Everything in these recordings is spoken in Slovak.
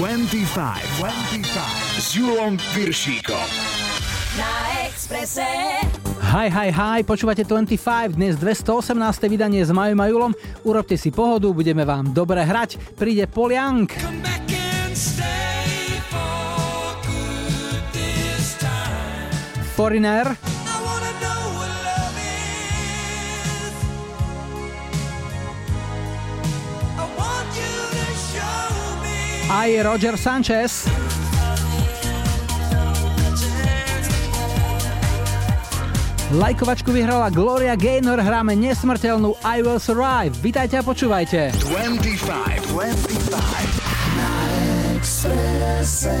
25, 25 s Julom Piršíkom. Na Exprese. Hi, hi, hi, počúvate 25, dnes 218. vydanie s Majom a Julom. Urobte si pohodu, budeme vám dobre hrať. Príde Poliank. Foreigner. Aj Roger Sanchez. Lajkovačku vyhrala Gloria Gaynor, hráme nesmrteľnú I Will Survive. Vítajte a počúvajte. 25, 25. Na Expresse.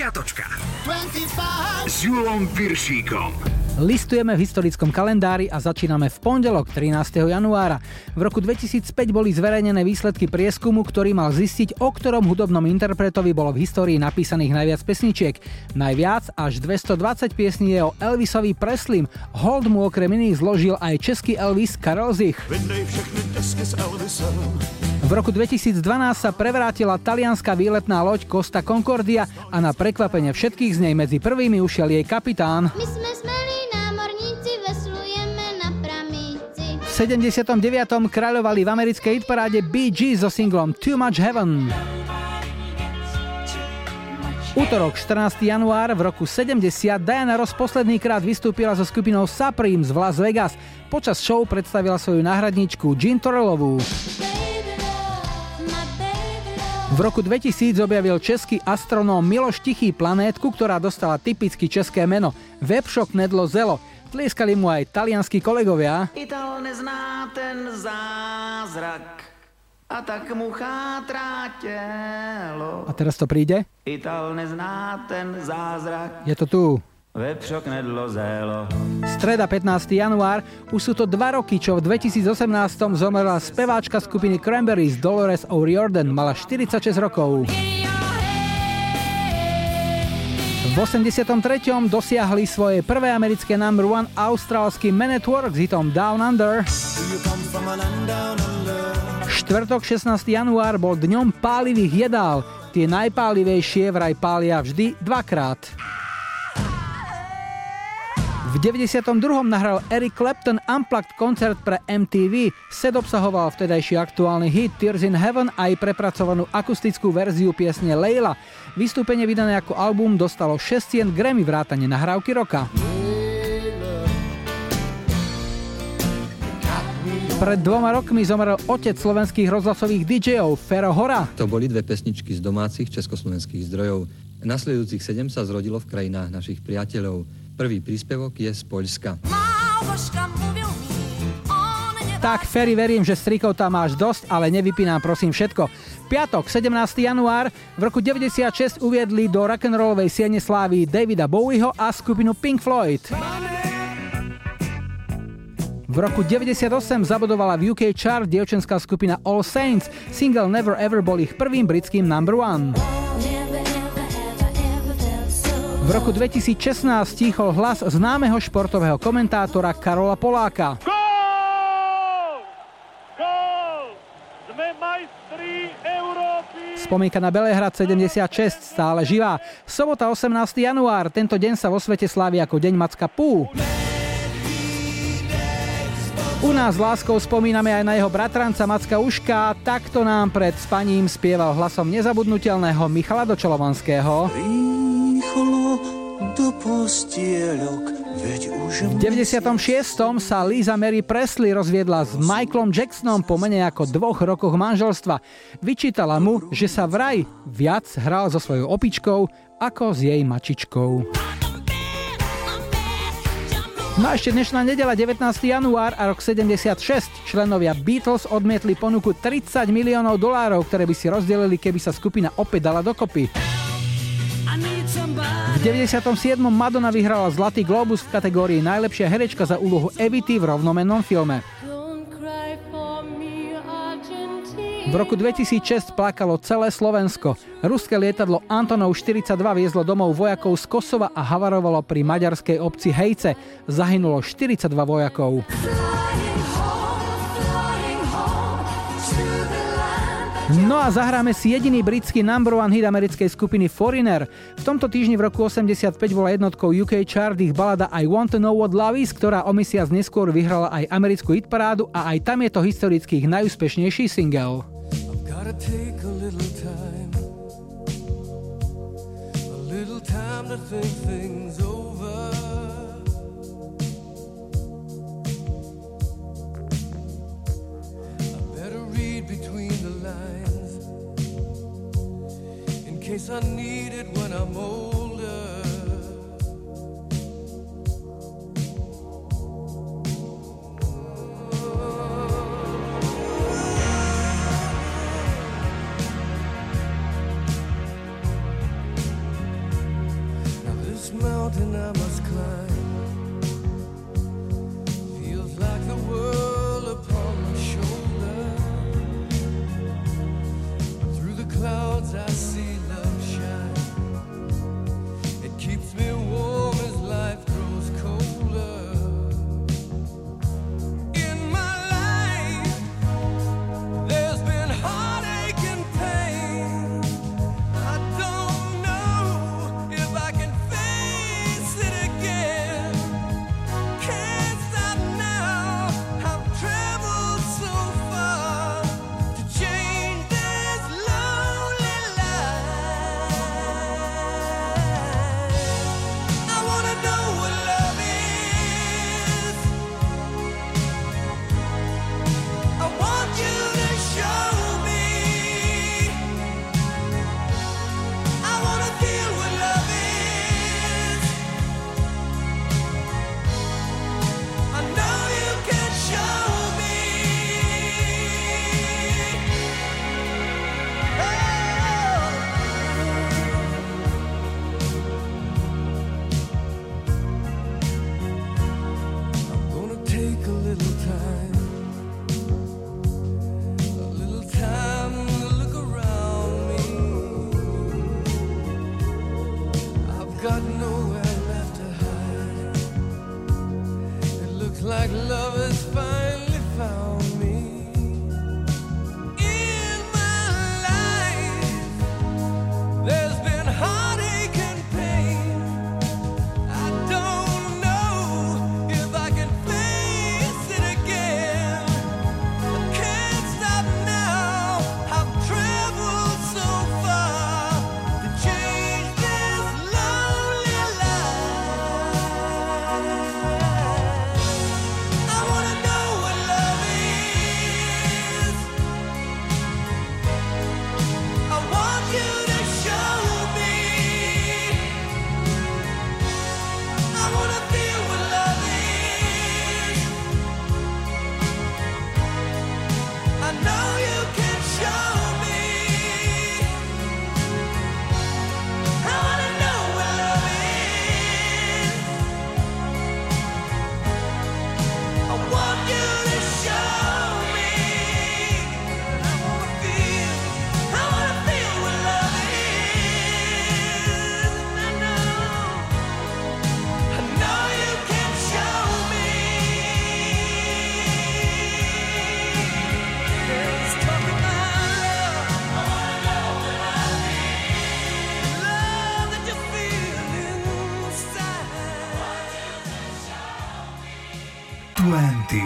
Spiatočka. 25. S Julom Viršíkom. Listujeme v historickom kalendári a začíname v pondelok 13. januára. V roku 2005 boli zverejnené výsledky prieskumu, ktorý mal zistiť, o ktorom hudobnom interpretovi bolo v histórii napísaných najviac pesničiek. Najviac, až 220 piesní je o Elvisovi Preslim. Hold mu okrem iných zložil aj český Elvis Karel Zich. V roku 2012 sa prevrátila talianská výletná loď Costa Concordia a na prekvapenie všetkých z nej medzi prvými ušiel jej kapitán. My sme smelí námorníci, veslujeme na pramíci. V 79. kráľovali v americkej hitparáde Gees so singlom Too Much Heaven. Útorok 14. január v roku 70 Diana Ross posledný krát vystúpila so skupinou Supreme z Las Vegas. Počas show predstavila svoju náhradničku Jean Torellovú. V roku 2000 objavil český astronóm Miloš Tichý planétku, ktorá dostala typicky české meno Webshop Nedlo Zelo. Tlieskali mu aj talianskí kolegovia. Ital nezná ten zázrak a tak mu chátrá telo. A teraz to príde? Ital nezná ten zázrak. Je to tu. Streda 15. január, už sú to dva roky, čo v 2018 zomrela speváčka skupiny Cranberries Dolores O'Riordan, mala 46 rokov. V 83. dosiahli svoje prvé americké number one austrálsky Man at Work s hitom Down Under. Štvrtok 16. január bol dňom pálivých jedál. Tie najpálivejšie vraj pália vždy dvakrát. V 92. nahral Eric Clapton Unplugged koncert pre MTV. Set obsahoval vtedajší aktuálny hit Tears in Heaven aj prepracovanú akustickú verziu piesne Leila. Vystúpenie vydané ako album dostalo 6 cien Grammy vrátane nahrávky roka. Pred dvoma rokmi zomrel otec slovenských rozhlasových DJov Fero Hora. To boli dve pesničky z domácich československých zdrojov. Nasledujúcich sedem sa zrodilo v krajinách našich priateľov. Prvý príspevok je z Poľska. Tak, Ferry, verím, že strikov tam máš dosť, ale nevypínam prosím všetko. Piatok, 17. január, v roku 96 uviedli do rock'n'rollovej siene slávy Davida Bowieho a skupinu Pink Floyd. V roku 98 zabudovala v UK chart dievčenská skupina All Saints. Single Never Ever bol ich prvým britským number one. V roku 2016 tichol hlas známeho športového komentátora Karola Poláka. Spomienka na Belehrad 76, stále živá. Sobota 18. január, tento deň sa vo svete slávi ako Deň Macka Pú. U nás s láskou spomíname aj na jeho bratranca Macka Uška, takto nám pred spaním spieval hlasom nezabudnutelného Michala Dočelovanského do postieľok, veď už V 96. sa Lisa Mary Presley rozviedla s Michaelom Jacksonom po menej ako dvoch rokoch manželstva. Vyčítala mu, že sa vraj viac hral so svojou opičkou ako s jej mačičkou. No a ešte dnešná nedela 19. január a rok 76. Členovia Beatles odmietli ponuku 30 miliónov dolárov, ktoré by si rozdelili, keby sa skupina opäť dala dokopy. V 97. Madonna vyhrala Zlatý Globus v kategórii Najlepšia herečka za úlohu Evity v rovnomennom filme. V roku 2006 plakalo celé Slovensko. Ruské lietadlo Antonov 42 viezlo domov vojakov z Kosova a havarovalo pri maďarskej obci Hejce. Zahynulo 42 vojakov. No a zahráme si jediný britský number one hit americkej skupiny Foreigner. V tomto týždni v roku 85 bola jednotkou UK chart ich balada I Want to Know What Love Is, ktorá o mesiac neskôr vyhrala aj americkú hitparádu a aj tam je to historicky ich najúspešnejší single. time to think case I need it when I'm older.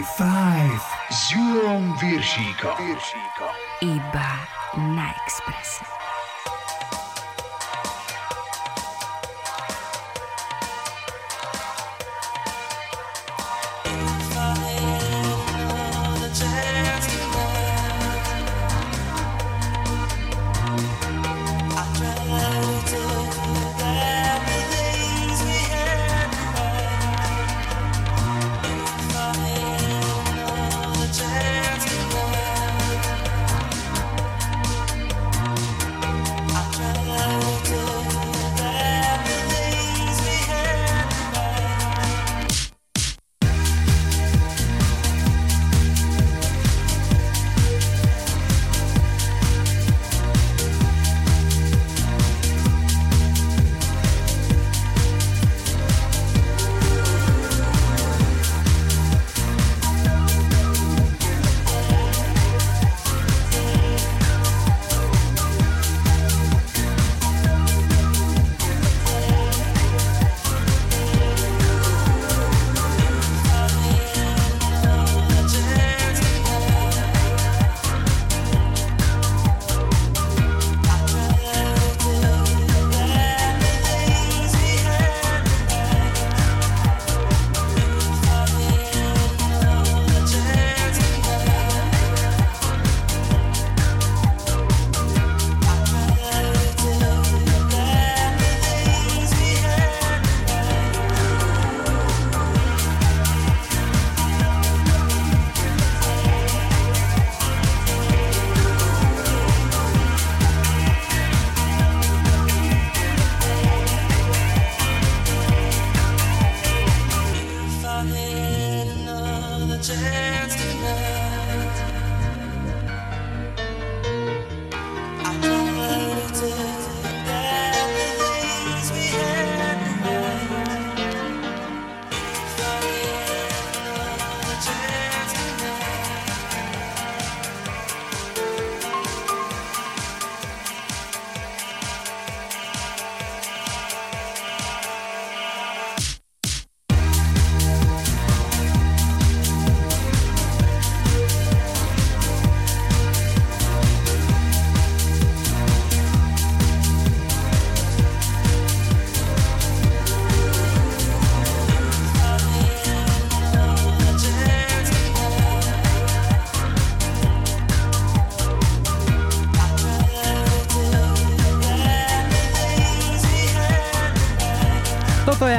25 s Julom Viršíkom. Iba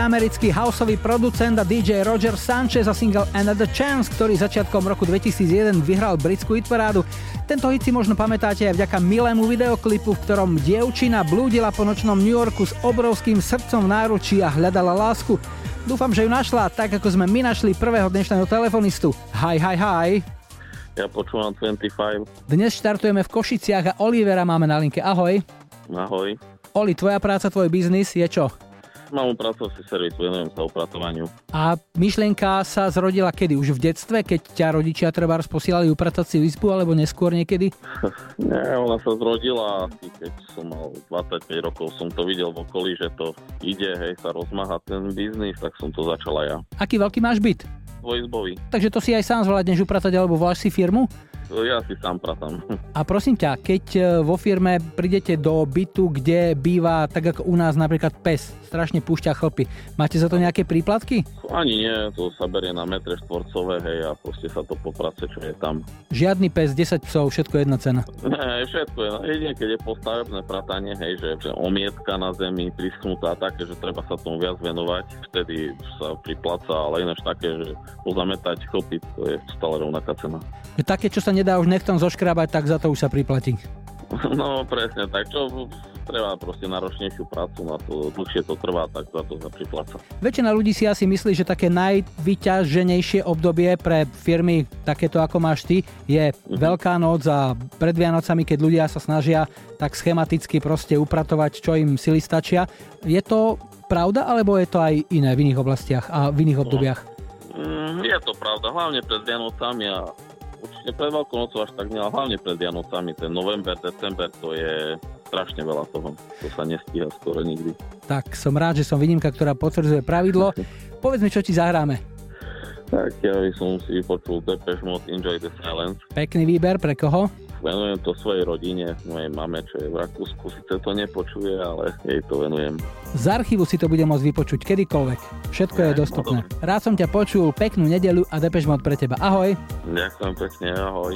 americký houseový producent a DJ Roger Sanchez a single Another Chance, ktorý začiatkom roku 2001 vyhral britskú hitparádu. Tento hit si možno pamätáte aj vďaka milému videoklipu, v ktorom dievčina blúdila po nočnom New Yorku s obrovským srdcom v náručí a hľadala lásku. Dúfam, že ju našla, tak ako sme my našli prvého dnešného telefonistu. Hi, hi, hi. Ja počúvam 25. Dnes štartujeme v Košiciach a Olivera máme na linke. Ahoj. Ahoj. Oli, tvoja práca, tvoj biznis je čo? Mám upratovací servis, venujem sa upratovaniu. A myšlienka sa zrodila kedy? Už v detstve, keď ťa rodičia treba posielali uprataciu izbu, alebo neskôr niekedy? Nie, ona sa zrodila asi keď som mal 25 rokov, som to videl v okolí, že to ide, hej, sa rozmáha ten biznis, tak som to začala ja. Aký veľký máš byt? Dvojizbový. Takže to si aj sám zvládneš upratať, alebo voláš si firmu? Ja si sám pratám. A prosím ťa, keď e, vo firme prídete do bytu, kde býva, tak ako u nás napríklad pes, strašne púšťa chlpy, máte za to nejaké príplatky? Ani nie, to sa berie na metre štvorcové, hej, a proste sa to poprace, čo je tam. Žiadny pes, 10 psov, všetko jedna cena. Ne, všetko je, jedine keď je postavebné pratanie, hej, že, že omietka na zemi, prischnutá také, že treba sa tomu viac venovať, vtedy sa pripláca, ale ináč také, že pozametať chlpy, to je stále rovnaká cena. Také, čo sa nedá už nechtom zoškrabať, tak za to už sa priplatí. No presne tak, čo treba proste náročnejšiu prácu, na to dlhšie to trvá, tak za to sa pripláca. Väčšina ľudí si asi myslí, že také najvyťaženejšie obdobie pre firmy takéto ako máš ty je Veľká noc a pred Vianocami, keď ľudia sa snažia tak schematicky proste upratovať, čo im sily stačia. Je to pravda, alebo je to aj iné v iných oblastiach a v iných obdobiach? Mm, je to pravda, hlavne pred Vianocami a určite pred Veľkou nocou až tak nie, ale hlavne pred Vianocami, ten november, december, to je strašne veľa toho. To sa nestíha skoro nikdy. Tak som rád, že som výnimka, ktorá potvrdzuje pravidlo. Povedz mi, čo ti zahráme. Tak ja by som si vypočul Depeche Mode Enjoy the Silence. Pekný výber, pre koho? Venujem to svojej rodine, mojej mame, čo je v Rakúsku. Sice to nepočuje, ale jej to venujem. Z archívu si to bude môcť vypočuť kedykoľvek. Všetko je Ja, dostupné. no Rád som ťa počul, peknú nedelu a Depeche Mode pre teba. Ahoj. Ďakujem pekne, ahoj.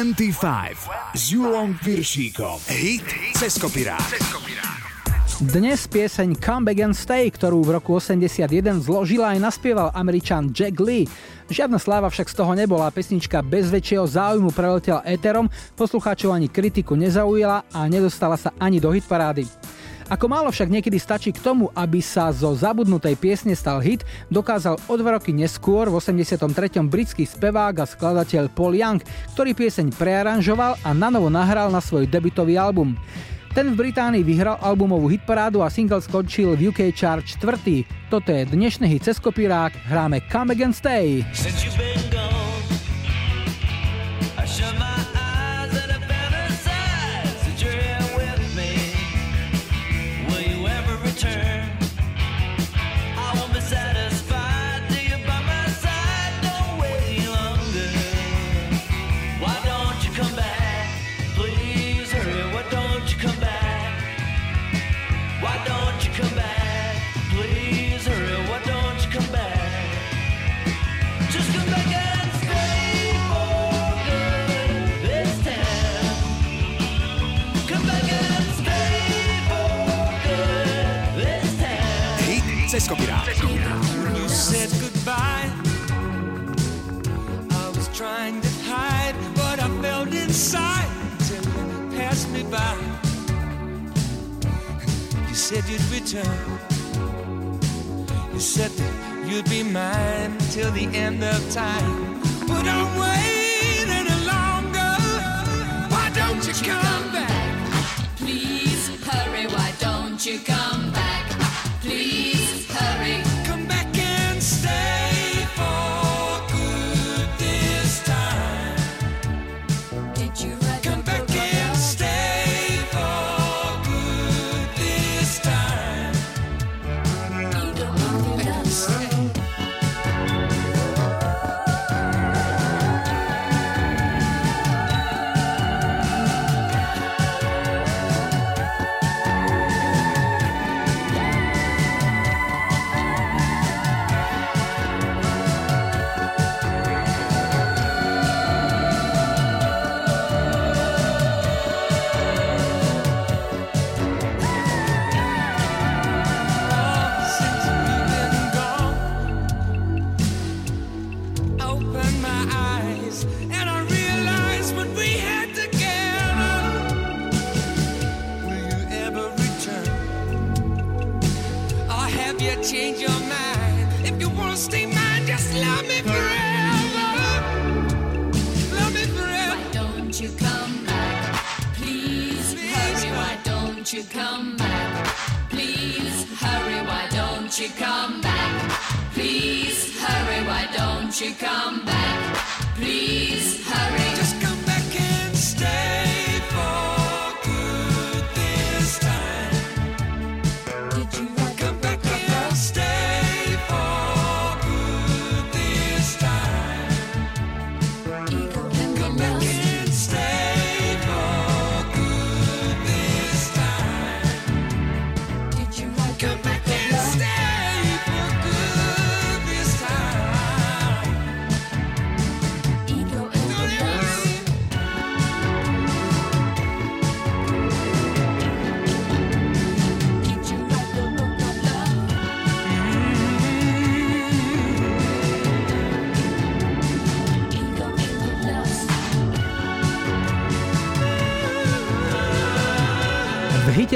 25 s Julom Viršíkom. Hit cez kopirát. Dnes pieseň Come Back and Stay, ktorú v roku 81 zložila aj naspieval američan Jack Lee. Žiadna sláva však z toho nebola, pesnička bez väčšieho záujmu preletela éterom, poslucháčov ani kritiku nezaujala a nedostala sa ani do hitparády. Ako málo však niekedy stačí k tomu, aby sa zo zabudnutej piesne stal hit, dokázal o dva roky neskôr v 83. britský spevák a skladateľ Paul Young, ktorý pieseň prearanžoval a nanovo nahral na svoj debutový album. Ten v Británii vyhral albumovú hitparádu a single skončil v UK chart 4. Toto je dnešný hit cez kopírák, hráme Come Again Stay. Since Hit cez. You said goodbye. I was trying to hide what I felt inside till you passed me by. You said you'd return. You said that you'd be mine till the end of time. But I'm waiting any longer. Why don't you come back? Please hurry, why don't you come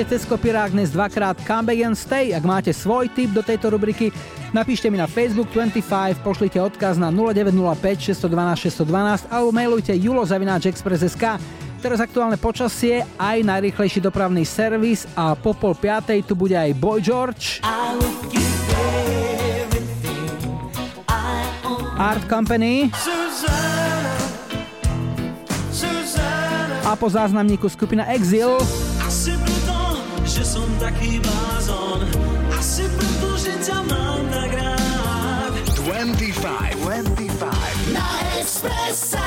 Cez kopirák dnes dvakrát Come Back and Stay. Ak máte svoj tip do tejto rubriky, napíšte mi na Facebook 25, pošlite odkaz na 0905 612 612 alebo mailujte julozavináčexpress.sk. Teraz aktuálne počasie, aj najrýchlejší dopravný servis a po pol piatej tu bude aj Boy George. Art Company a po záznamníku skupina Exil. Expresse.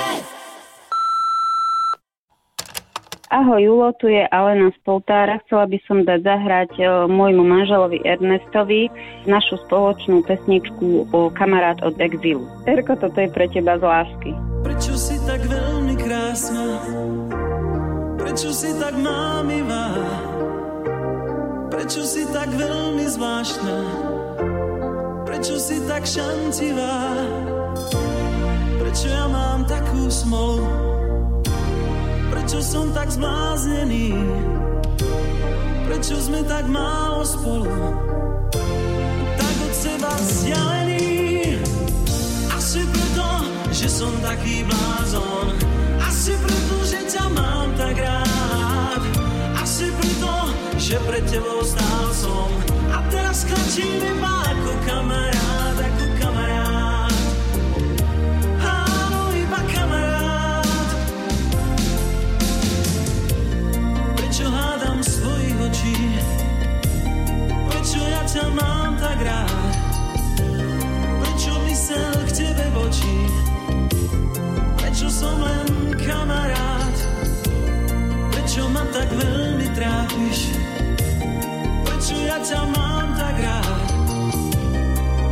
Ahoj Julo, tu je Alena z Poltára. Chcela by som dať zahrať e, môjmu manželovi Ernestovi našu spoločnú pesničku o kamarát od Exilu. Erko, toto je pre teba z lásky. Prečo si tak veľmi krásna? Prečo si tak mámivá? Prečo si tak veľmi zvláštna? Prečo si tak šancivá? Prečo ja mám takú smolu? Prečo som tak zbláznený? Prečo sme tak málo spolu? Tak od seba vzdialený Asi preto, že som taký blázon Asi preto, že ťa mám tak rád Asi preto, že pred tebou stál som A teraz klačím iba ako kamarát ťa mám tak rád? Prečo mysel k tebe vočí? Prečo som len kamarát? Prečo ma tak veľmi trápiš? Prečo ja ťa mám tak rád?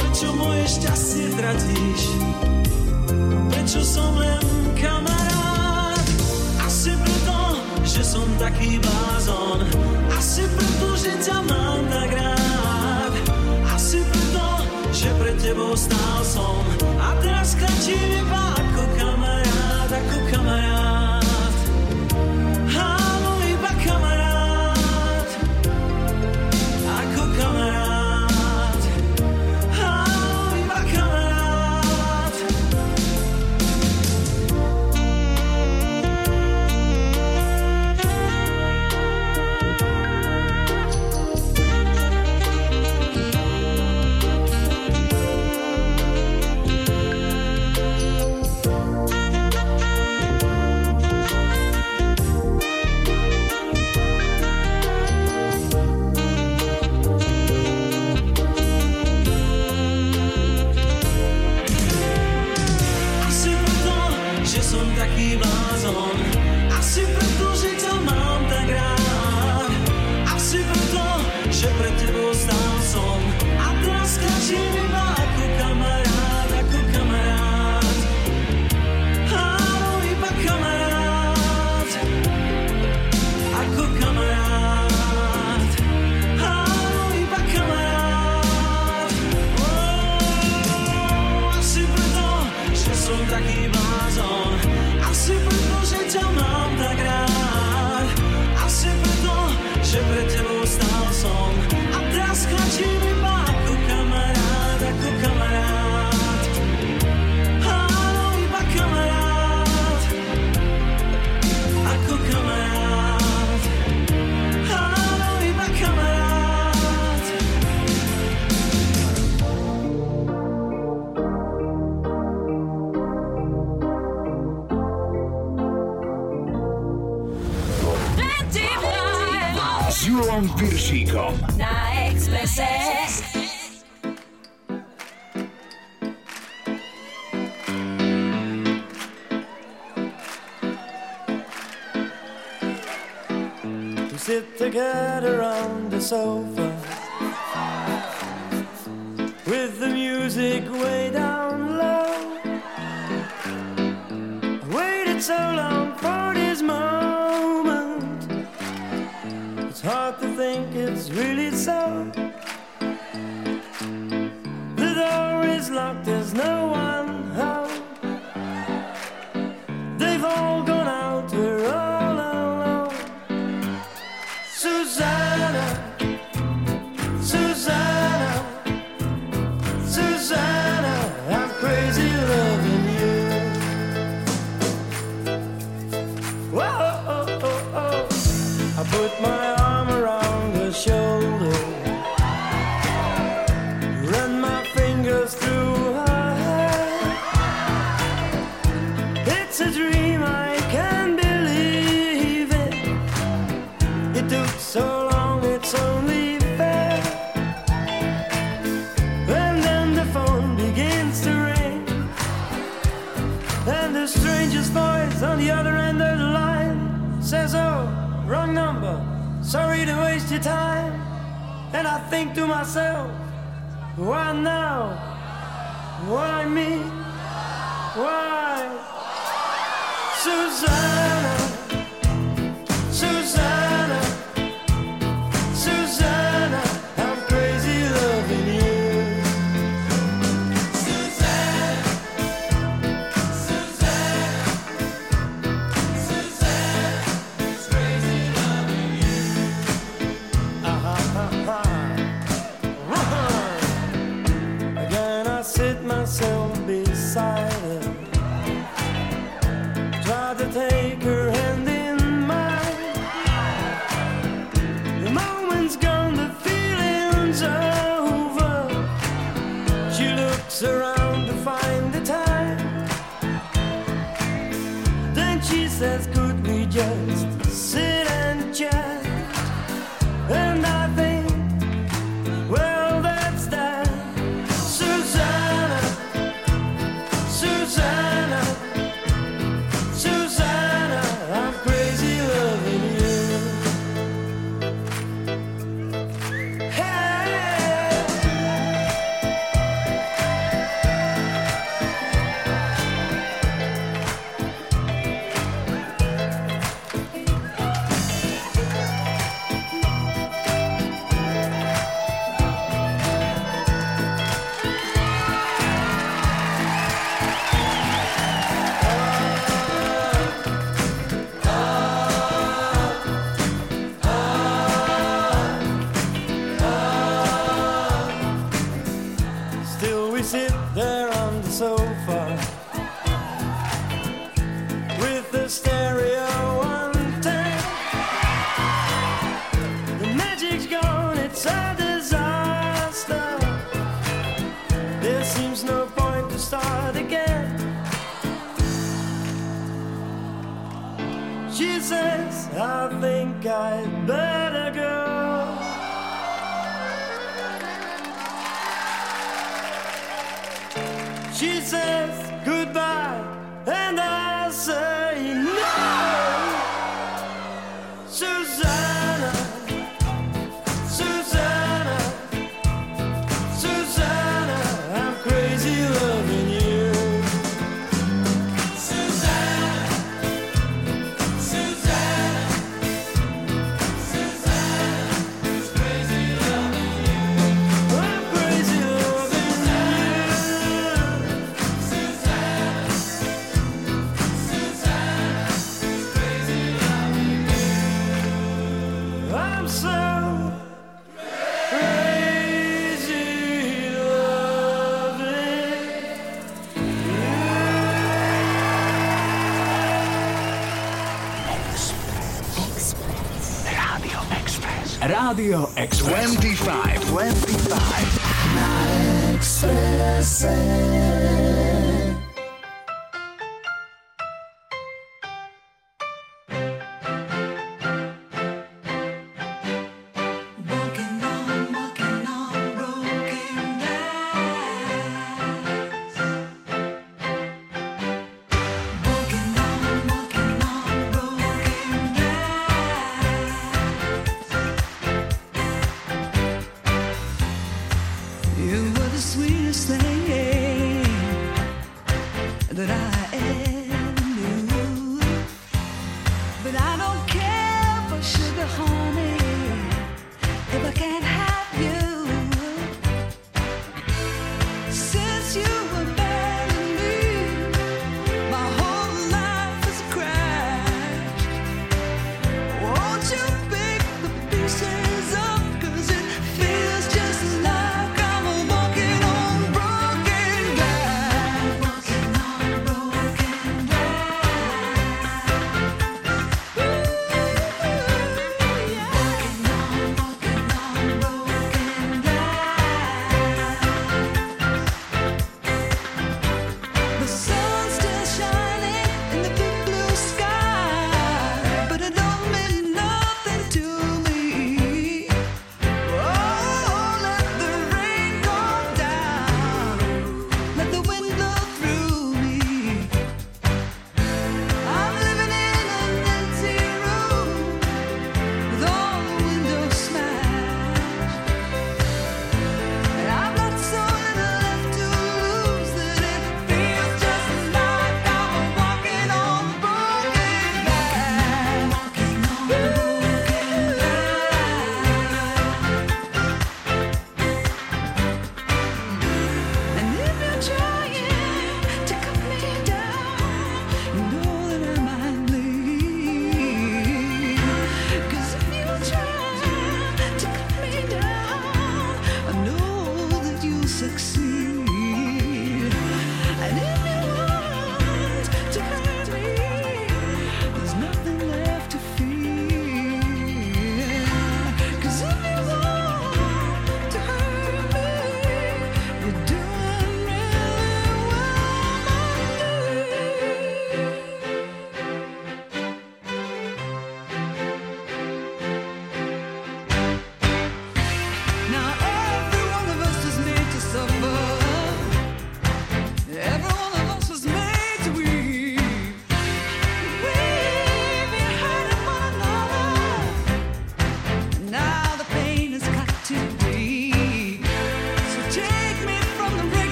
Prečo moje šťastie tratíš? Prečo som len kamarát? Asi preto, že som taký blázon Asi preto, že ťa mám tak rád tebou stál som. A teraz iba ako sit together on the sofa think to myself, Why now? Why me? Why? Susanna, got better girl. She says.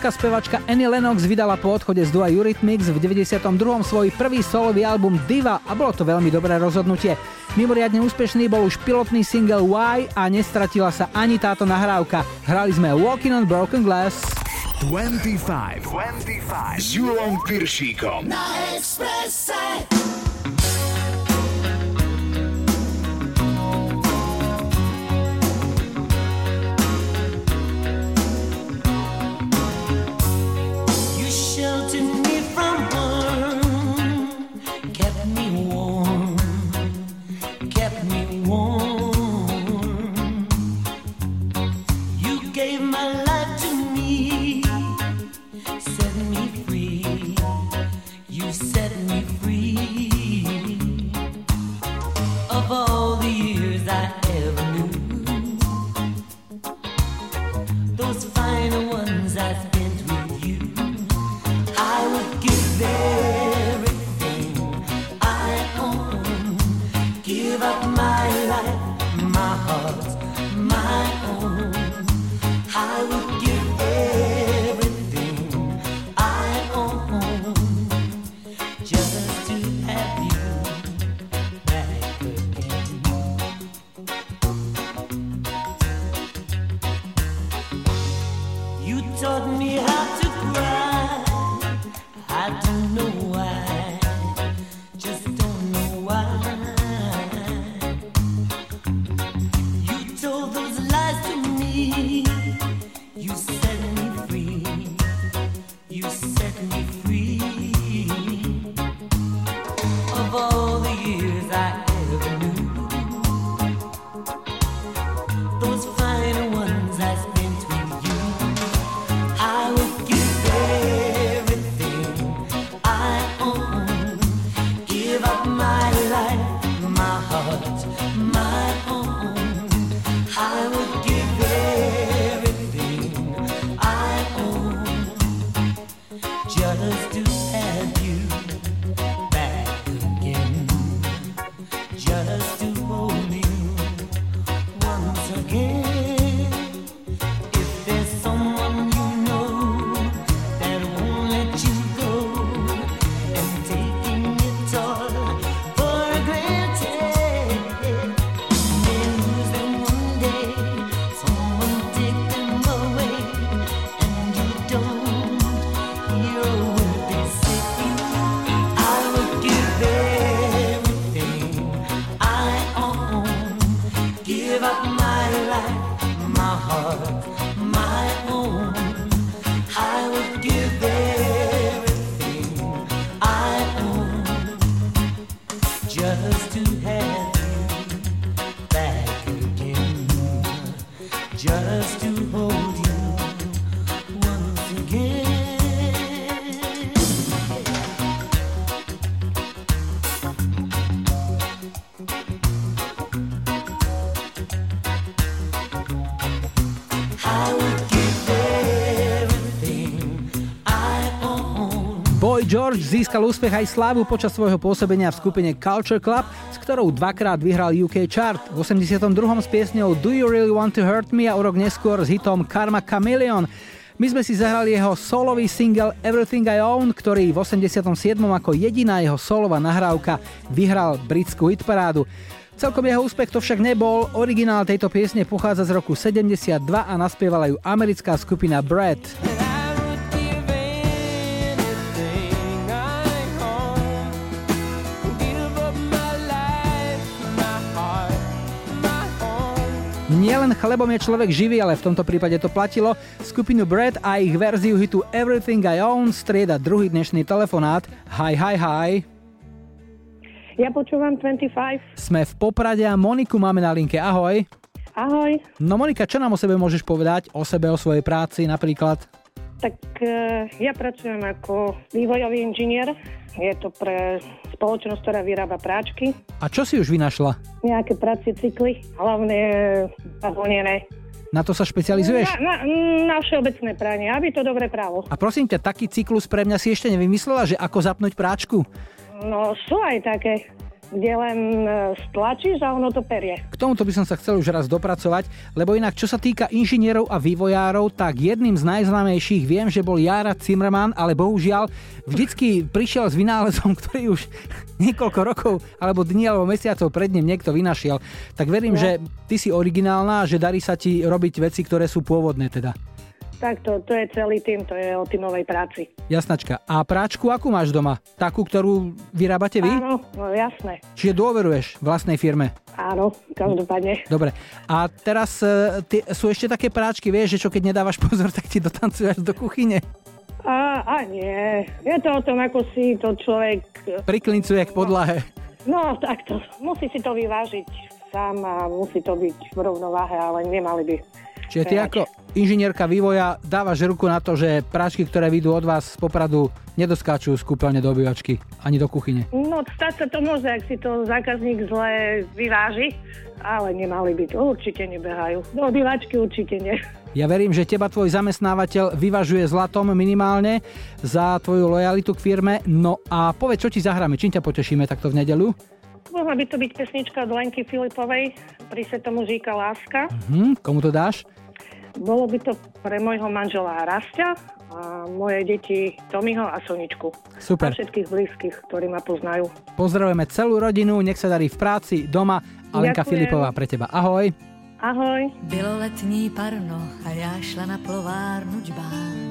Britská spevačka Annie Lennox vydala po odchode z Dua Eurythmics v 92. svoj prvý solový album Diva a bolo to veľmi dobré rozhodnutie. Mimoriadne úspešný bol už pilotný single Why a nestratila sa ani táto nahrávka. Hrali sme Walking on Broken Glass. 25. 25. S Júlom Piršíkom. Na Expresse. George získal úspech aj slávu počas svojho pôsobenia v skupine Culture Club, s ktorou dvakrát vyhral UK chart. V 82. s piesňou Do You Really Want To Hurt Me a o rok neskôr s hitom Karma Chameleon. My sme si zahrali jeho solový single Everything I Own, ktorý v 87. ako jediná jeho solová nahrávka vyhral britskú hitparádu. Celkom jeho úspech to však nebol, originál tejto piesne pochádza z roku 72 a naspievala ju americká skupina Brad. Nielen chlebom je človek živý, ale v tomto prípade to platilo. Skupinu Brad a ich verziu hitu Everything I Own strieda druhý dnešný telefonát. Hi, hi, hi. Ja počúvam 25. Sme v Poprade a Moniku máme na linke. Ahoj. Ahoj. No Monika, čo nám o sebe môžeš povedať? O sebe, o svojej práci napríklad? Tak e, ja pracujem ako vývojový inžinier. Je to pre spoločnosť, ktorá vyrába práčky. A čo si už vynašla? Nejaké pracie cykly, hlavne zavlnené. Na to sa špecializuješ? Na, na, na všeobecné pranie, aby to dobre právo. A prosím ťa, taký cyklus pre mňa si ešte nevymyslela, že ako zapnúť práčku? No sú aj také, kde len e, stlačíš a ono to perie. K tomuto by som sa chcel už raz dopracovať, lebo inak čo sa týka inžinierov a vývojárov, tak jedným z najznámejších viem, že bol Jara Zimmerman, ale bohužiaľ vždycky prišiel s vynálezom, ktorý už niekoľko rokov, alebo dní, alebo mesiacov pred ním niekto vynašiel. Tak verím, No. že ty si originálna že darí sa ti robiť veci, ktoré sú pôvodné teda. Tak to, to je celý tým, to je o tímovej práci. Jasnačka. A práčku akú máš doma? Takú, ktorú vyrábate vy? Áno, no jasné. Čiže dôveruješ vlastnej firme? Áno, každopádne. Dobre. A teraz e, ty, sú ešte také práčky, vieš, že čo keď nedávaš pozor, tak ti dotancuješ do kuchyne. A, a nie, je to o tom, ako si to človek... Priklincuje k podlahe. No, takto. Musí si to vyvážiť sám a musí to byť v rovnováhe, ale nemali by. Čiže ty ako inžinierka vývoja dávaš ruku na to, že práčky, ktoré vyjdú od vás z Popradu, nedoskáču z kúpeľne do obývačky, ani do kuchyne. No, stať sa to môže, ak si to zákazník zle vyváži, ale nemali by to. Určite nebehajú. Do obývačky určite nie. Ja verím, že teba tvoj zamestnávateľ vyvažuje zlatom minimálne za tvoju lojalitu k firme. No a povedz, čo ti zahráme, čím ťa potešíme takto v nedelu? Mohla by to byť pesnička od Lenky Filipovej pri Svetom Žíka Láska. Hm, komu to dáš? Bolo by to pre môjho manžela Rastia a moje deti Tomiho a Soničku. Super. A všetkých blízkych, ktorí ma poznajú. Pozdravujeme celú rodinu, nech sa darí v práci, doma. Alenka Ďakujem. Filipová pre teba. Ahoj. Ahoj. Bylo letní parno a já šla na plovárnu džbán.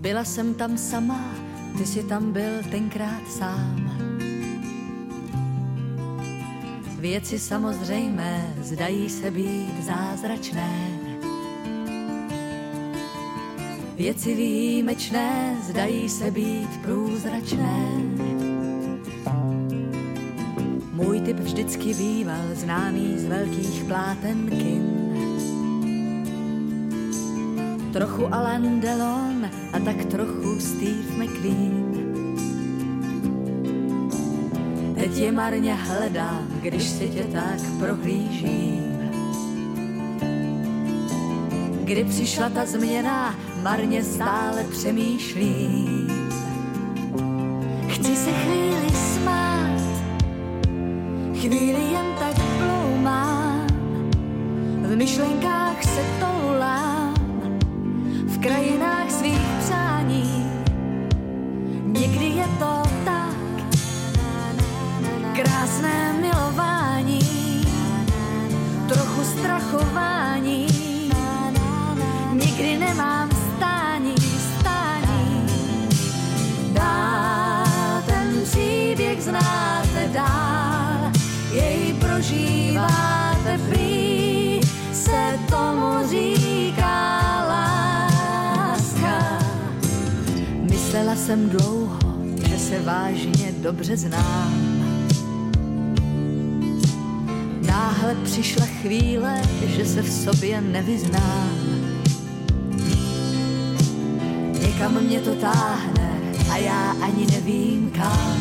Byla jsem tam sama, ty si tam byl tenkrát sám. Věci samozřejmé zdají se být zázračné. Věci výjimečné zdají se být průzračné. Můj typ vždycky býval známý z velkých pláten kin. Trochu Alain Delon a tak trochu Steve McQueen. Teď je marně hledám, když si tě tak prohlížím. Kdy přišla ta změna, marně stále přemýšlím. Chci se chvíli smát, chvíli jen tak ploumám, v myšlenkách se toulám, v krajinách svých přání. Někdy je to tak, krásné milování, trochu strachování, nikdy nemám stání, stání. Dál ten příběh znáte dál, jej prožíváte prý, se tomu říká láska. Myslela jsem dlouho, že se vážně dobře znám. Náhle přišla chvíle, že se v sobě nevyznám. Někam mě to táhne a já ani nevím kam.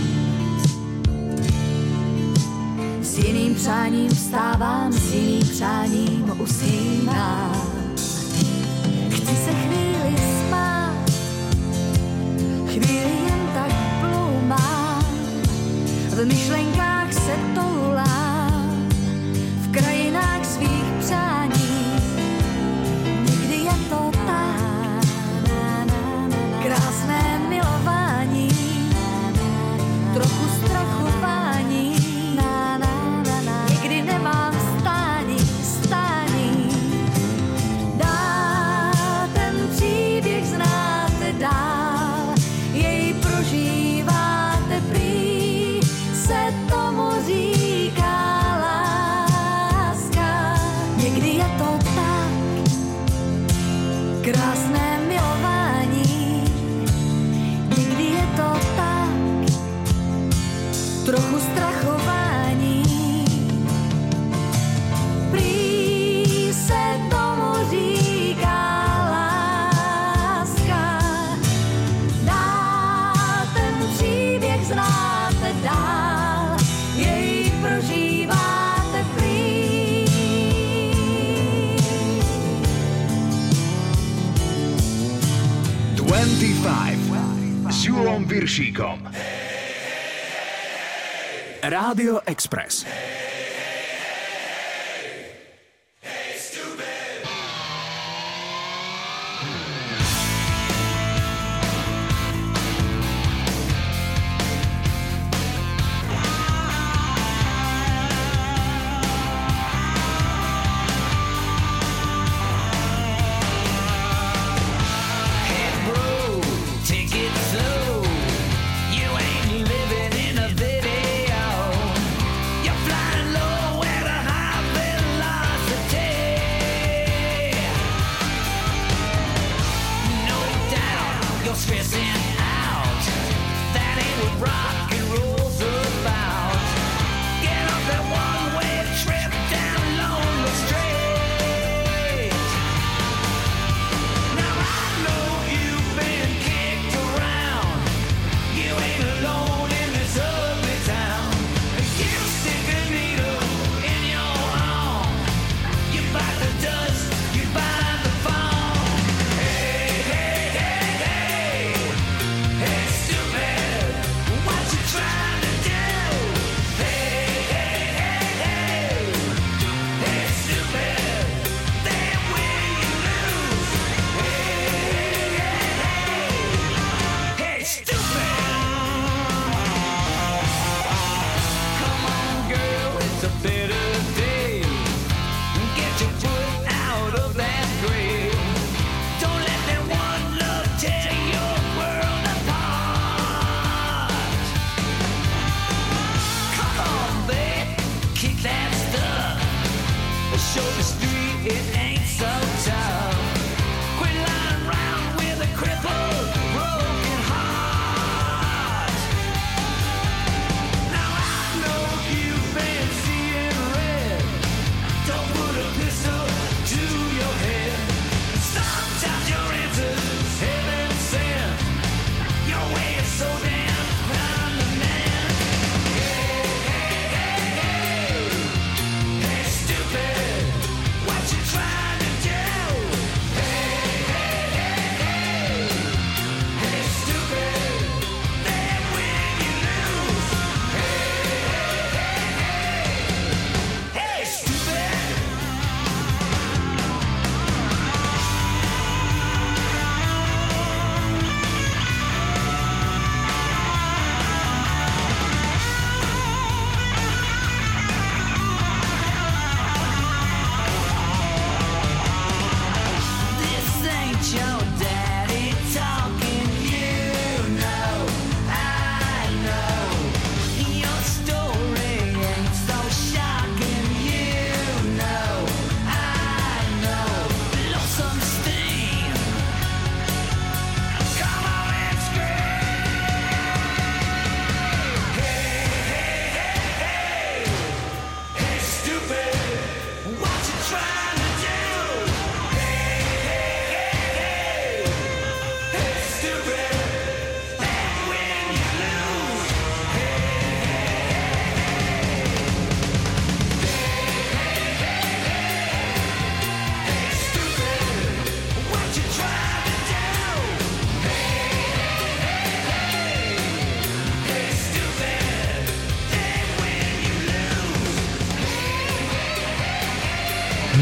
S jiným přáním vstávám, s jiným přáním usínám. Chci se chvíli smát, chvíli jen tak ploumám, v myšlenkách se Julom Viršíkom. Rádio Express.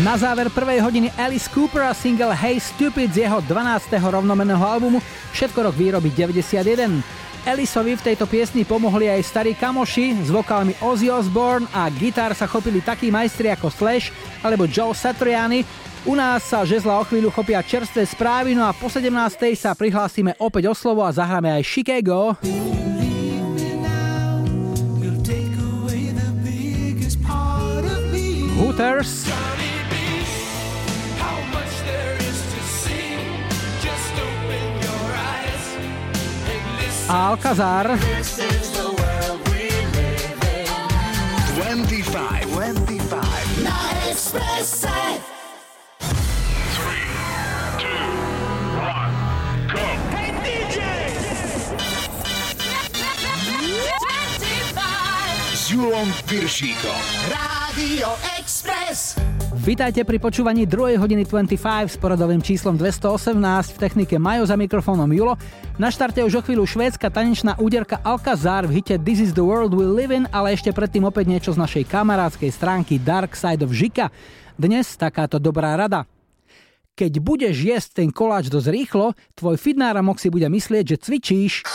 Na záver prvej hodiny Alice Cooper a single Hey Stupid z jeho 12. rovnomenného albumu, všetko rok výroby 91. Aliceovi v tejto piesni pomohli aj starí kamoši s vokálmi Ozzy Osbourne a gitár sa chopili takí majstri ako Slash alebo Joe Satriani. U nás sa žezla o chvíľu chopia čerstvé správy, no a po 17. sa prihlásime opäť o slovo a zahráme aj Chicago. Hooters. Alcazar. 25, 25. La Radio Express. Vítajte pri počúvaní 2. hodiny 25 s poradovým číslom 218 v technike Majo za mikrofónom Julo. Na štarte už o chvíľu švédska tanečná úderka Alcazar v hite This is the world we live in, ale ešte predtým opäť niečo z našej kamarádskej stránky Dark Side of Žika. Dnes takáto dobrá rada. Keď budeš jesť ten koláč dosť rýchlo, tvoj fitnáramok si bude myslieť, že cvičíš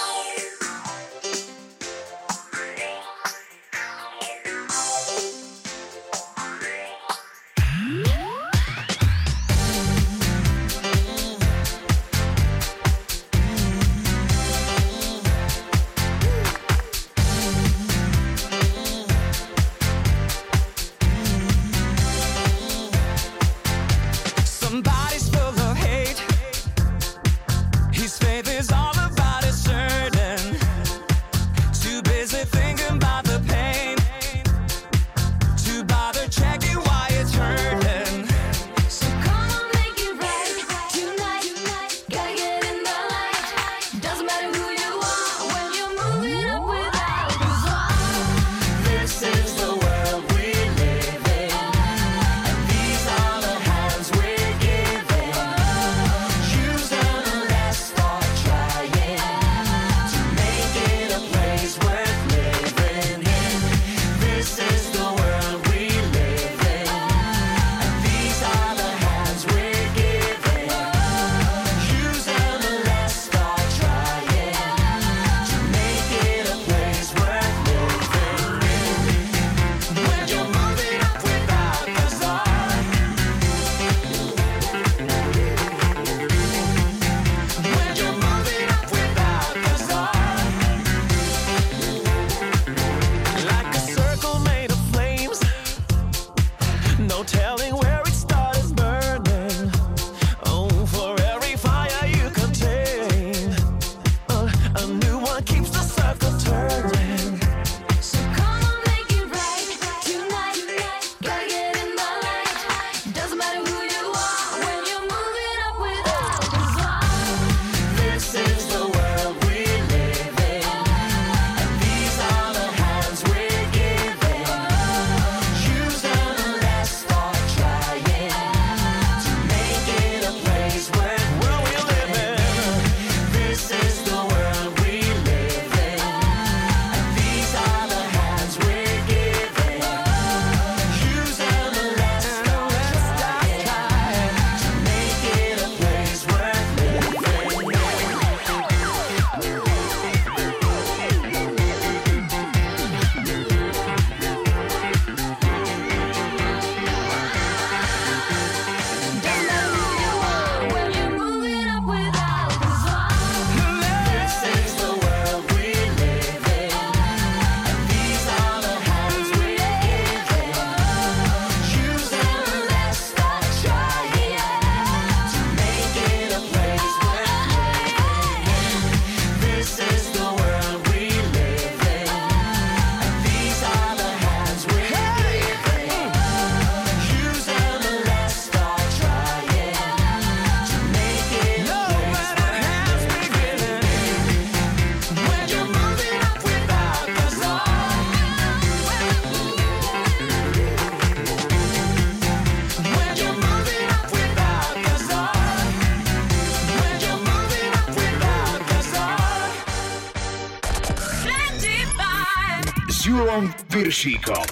Piršíkom.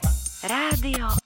Rádio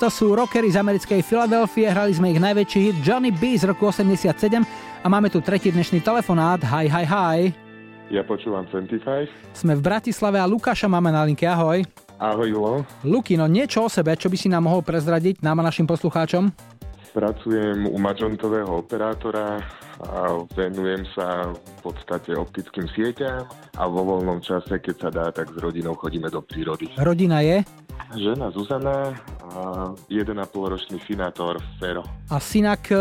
to sú rockery z americkej Filadelfie, hrali sme ich najväčší hit Johnny B z roku 87 a máme tu tretí dnešný telefonát. Hi, hi, hi. Ja počúvam 25. Sme v Bratislave a Lukáša máme na linke. Ahoj. Ahoj, Julo. Luky, no niečo o sebe, čo by si nám mohol prezradiť nám a našim poslucháčom? Pracujem u mažontového operátora a venujem sa v podstate optickým sieťam a vo voľnom čase, keď sa dá, tak s rodinou chodíme do prírody. Rodina je? Žena Zuzana a 1,5 ročný synátor Fero. A synak, e,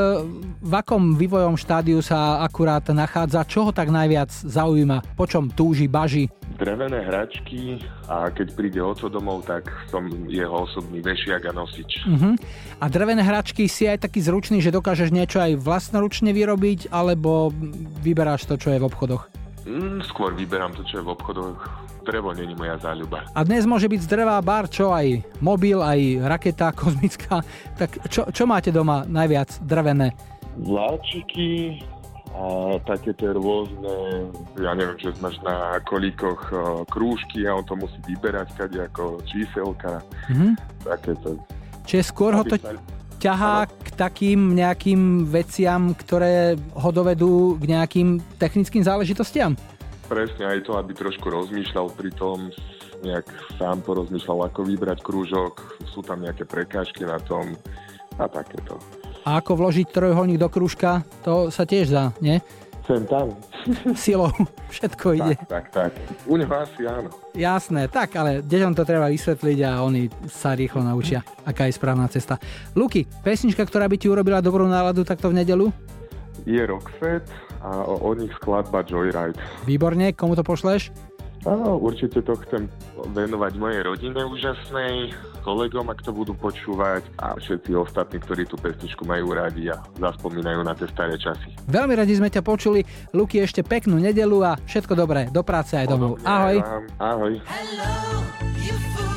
v akom vývojom štádiu sa akurát nachádza? Čo ho tak najviac zaujíma? Po čom túži, baží? Drevené hračky a keď príde oco domov, tak som jeho osobný vešiak a nosič. Uh-huh. A drevené hračky si aj taký zručný, že dokážeš niečo aj vlastnoručne vyrobiť, alebo vyberáš to, čo je v obchodoch? Mm, skôr vyberám to, čo je v obchodoch. Drevo není moja záľuba. A dnes môže byť z dreva bar, čo aj mobil, aj raketa kozmická. Tak čo, čo máte doma najviac drevené? Vláčiky a také tie rôzne, ja neviem, že máš na kolíkoch e, krúžky a on to musí vyberať kade ako číselka. Mhm. Takéto. Čiže skôr ho to ťahá k takým nejakým veciam, ktoré ho dovedú k nejakým technickým záležitostiam? Presne aj to, aby trošku rozmýšľal pri tom, nejak sám porozmýšľal, ako vybrať krúžok, sú tam nejaké prekážky na tom a takéto. A ako vložiť trojuholník do krúžka, to sa tiež dá, nie? Sem tam. Silou, všetko ide. Tak, tak, tak. U neho asi áno. Jasné, tak, ale deťom to treba vysvetliť a oni sa rýchlo naučia, aká je správna cesta. Luky, pesnička, ktorá by ti urobila dobrú náladu takto v nedelu? Je Rockset a o, o nich skladba Joyride. Výborne, komu to pošleš? Áno, určite to chcem venovať mojej rodine úžasnej, kolegom, ak to budú počúvať a všetci ostatní, ktorí tú pesničku majú radi a zaspomínajú na tie staré časy. Veľmi radi sme ťa počuli. Luky, ešte peknú nedelu a všetko dobré. Do práce aj domov. Ahoj. Ahoj. I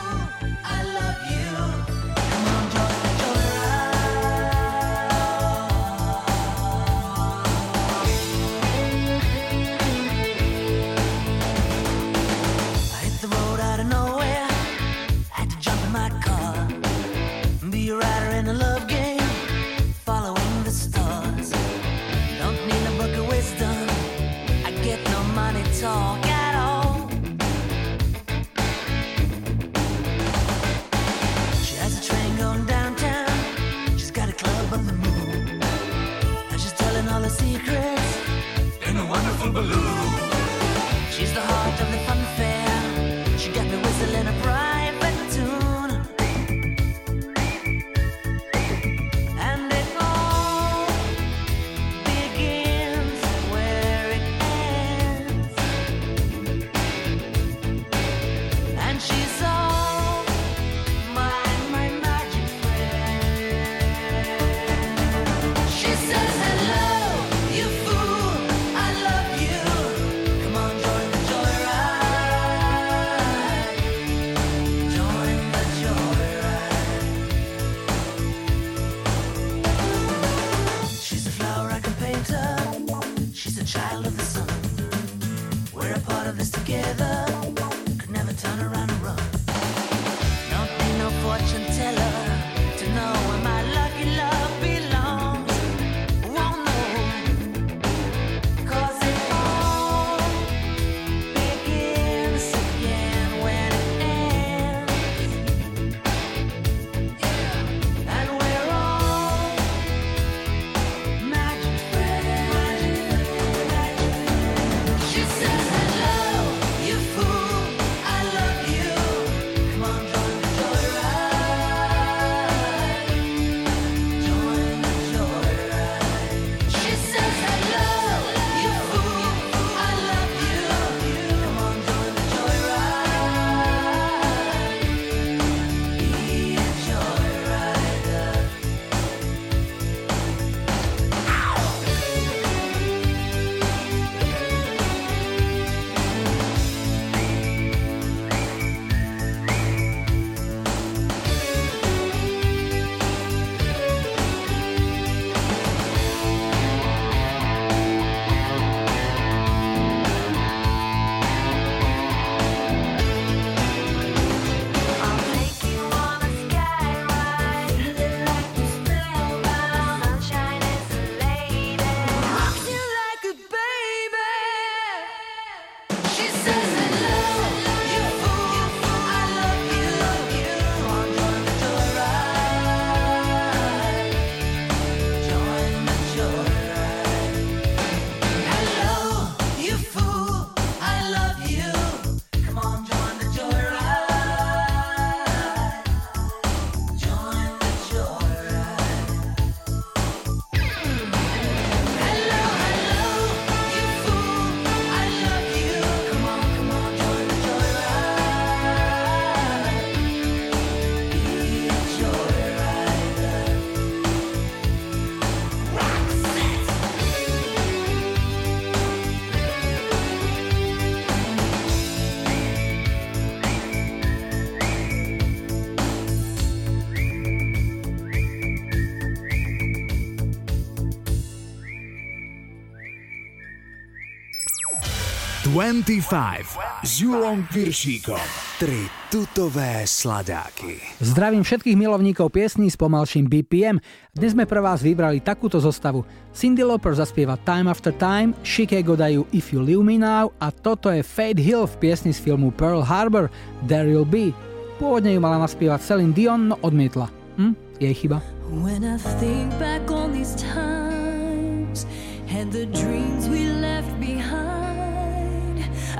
25 s Julom Piršíkom. Tri tutové sladáky. Zdravím všetkých milovníkov piesní s pomalším BPM. Dnes sme pre vás vybrali takúto zostavu. Cindy Lauper zaspieva Time After Time, Chicago dajú If You Leave Me Now a toto je Fade Hill v piesni z filmu Pearl Harbor There You'll Be. Pôvodne ju mala naspievať Celine Dion, no odmietla. Hm? Jej chyba. When I think back on these times And the dreams we left behind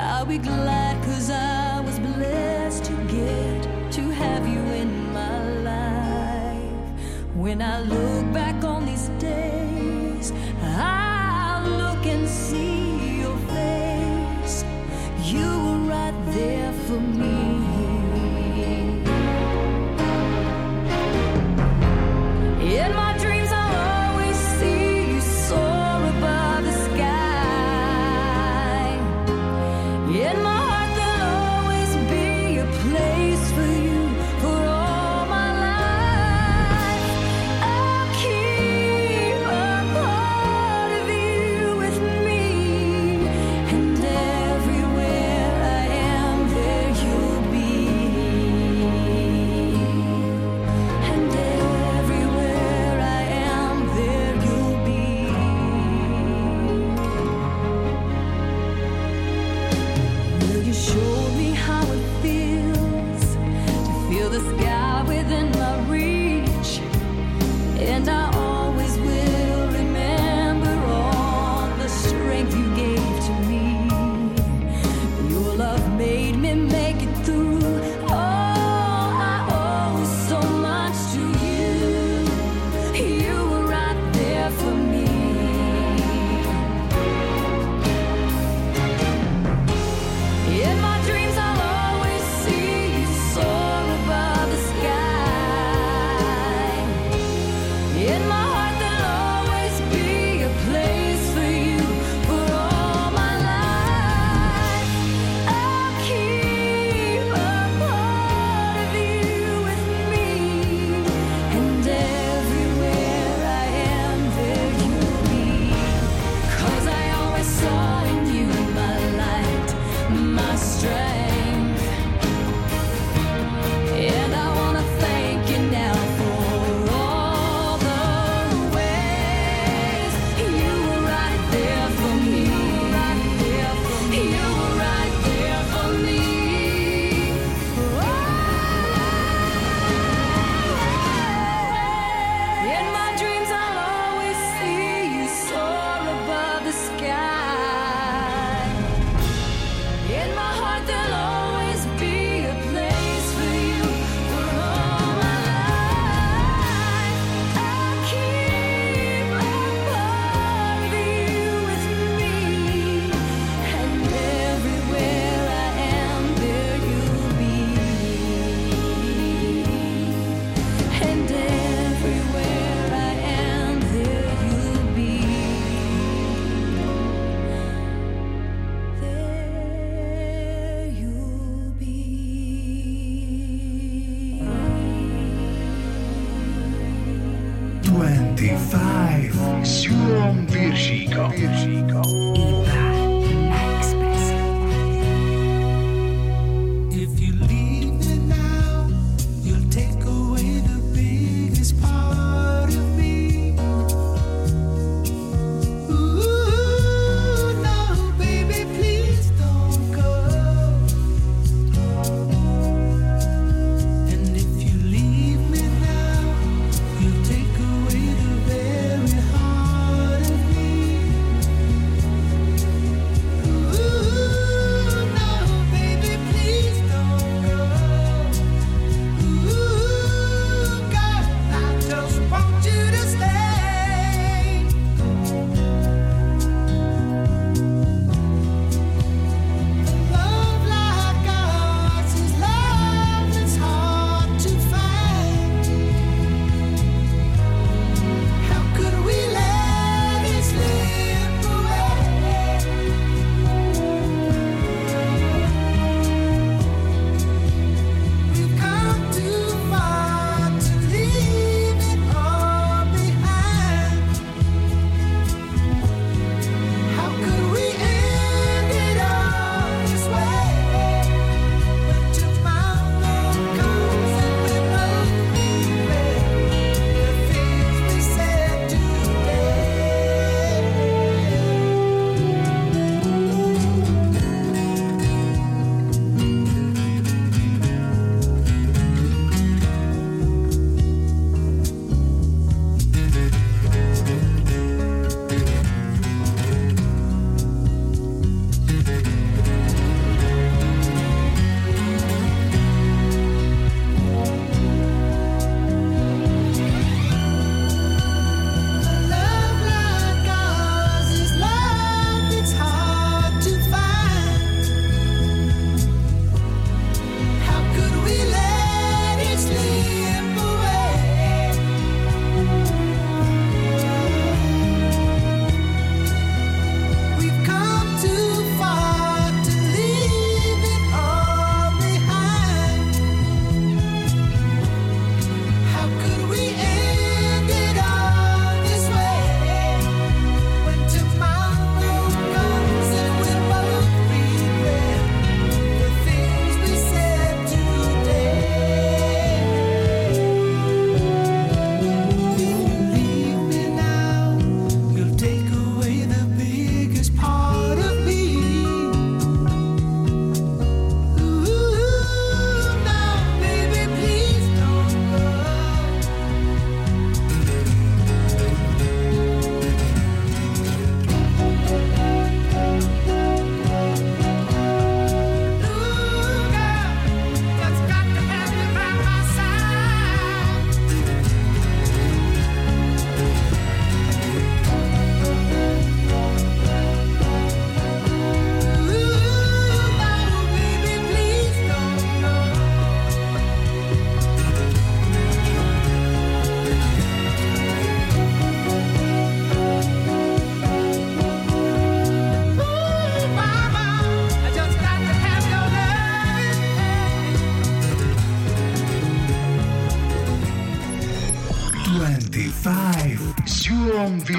I'll be glad cause I was blessed to get to have you in my life. When I look back on these days, I'll look and see your face. You were right there for me.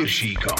bir şey kan.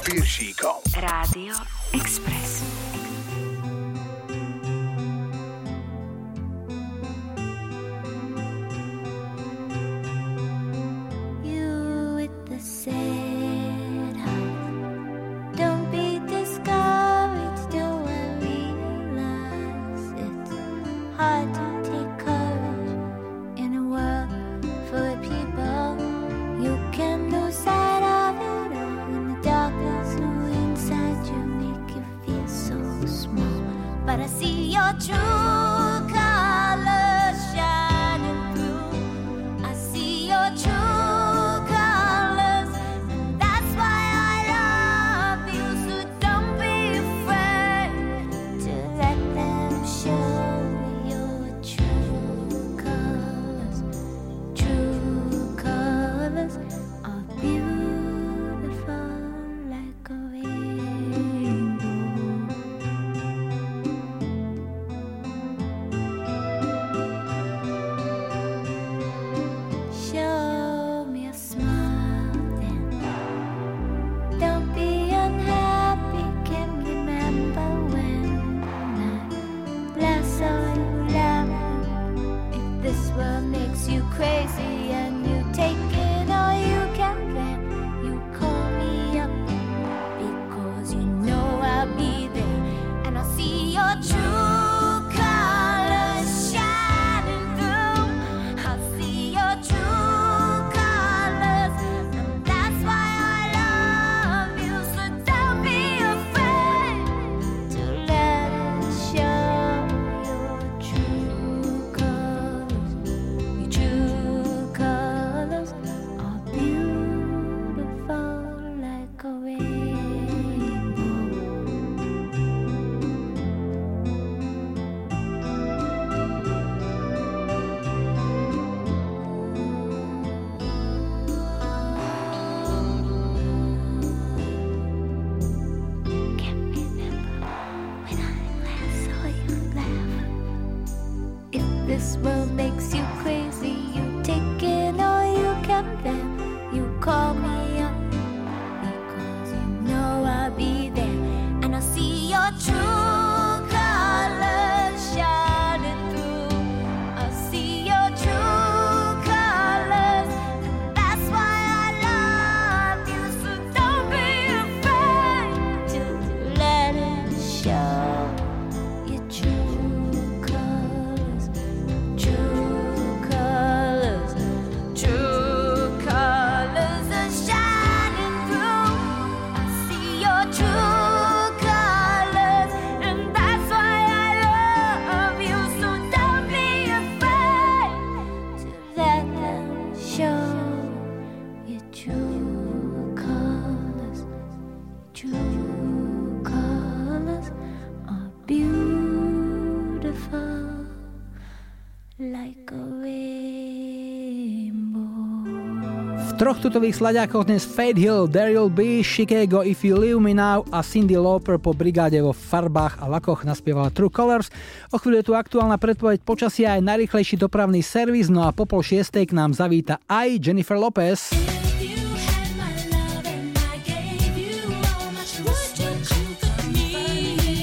troch tutových dnes Fade Hill, Daryl B, Chicago, If You Leave Me Now a Cindy Lauper po brigáde vo farbách a lakoch naspievala True Colors. O chvíľu je tu aktuálna predpoveď počasia aj najrychlejší dopravný servis, no a po pol šiestej k nám zavíta aj Jennifer Lopez.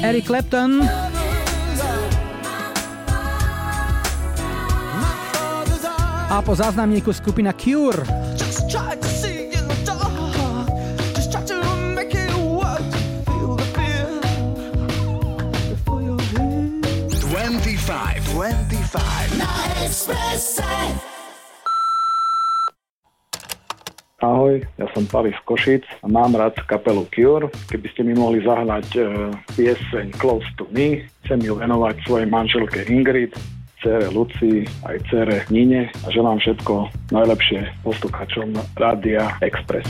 Eric Clapton. A po záznamníku skupina Cure. 25, 25. Ahoj, ja som Pavi Košic a mám rád kapelu Cure. Keby ste mi mohli zahrať e, pieseň Close to Me, chcem ju venovať svojej manželke Ingrid cére Luci, aj cére Nine a želám všetko najlepšie poslucháčom Rádia Express.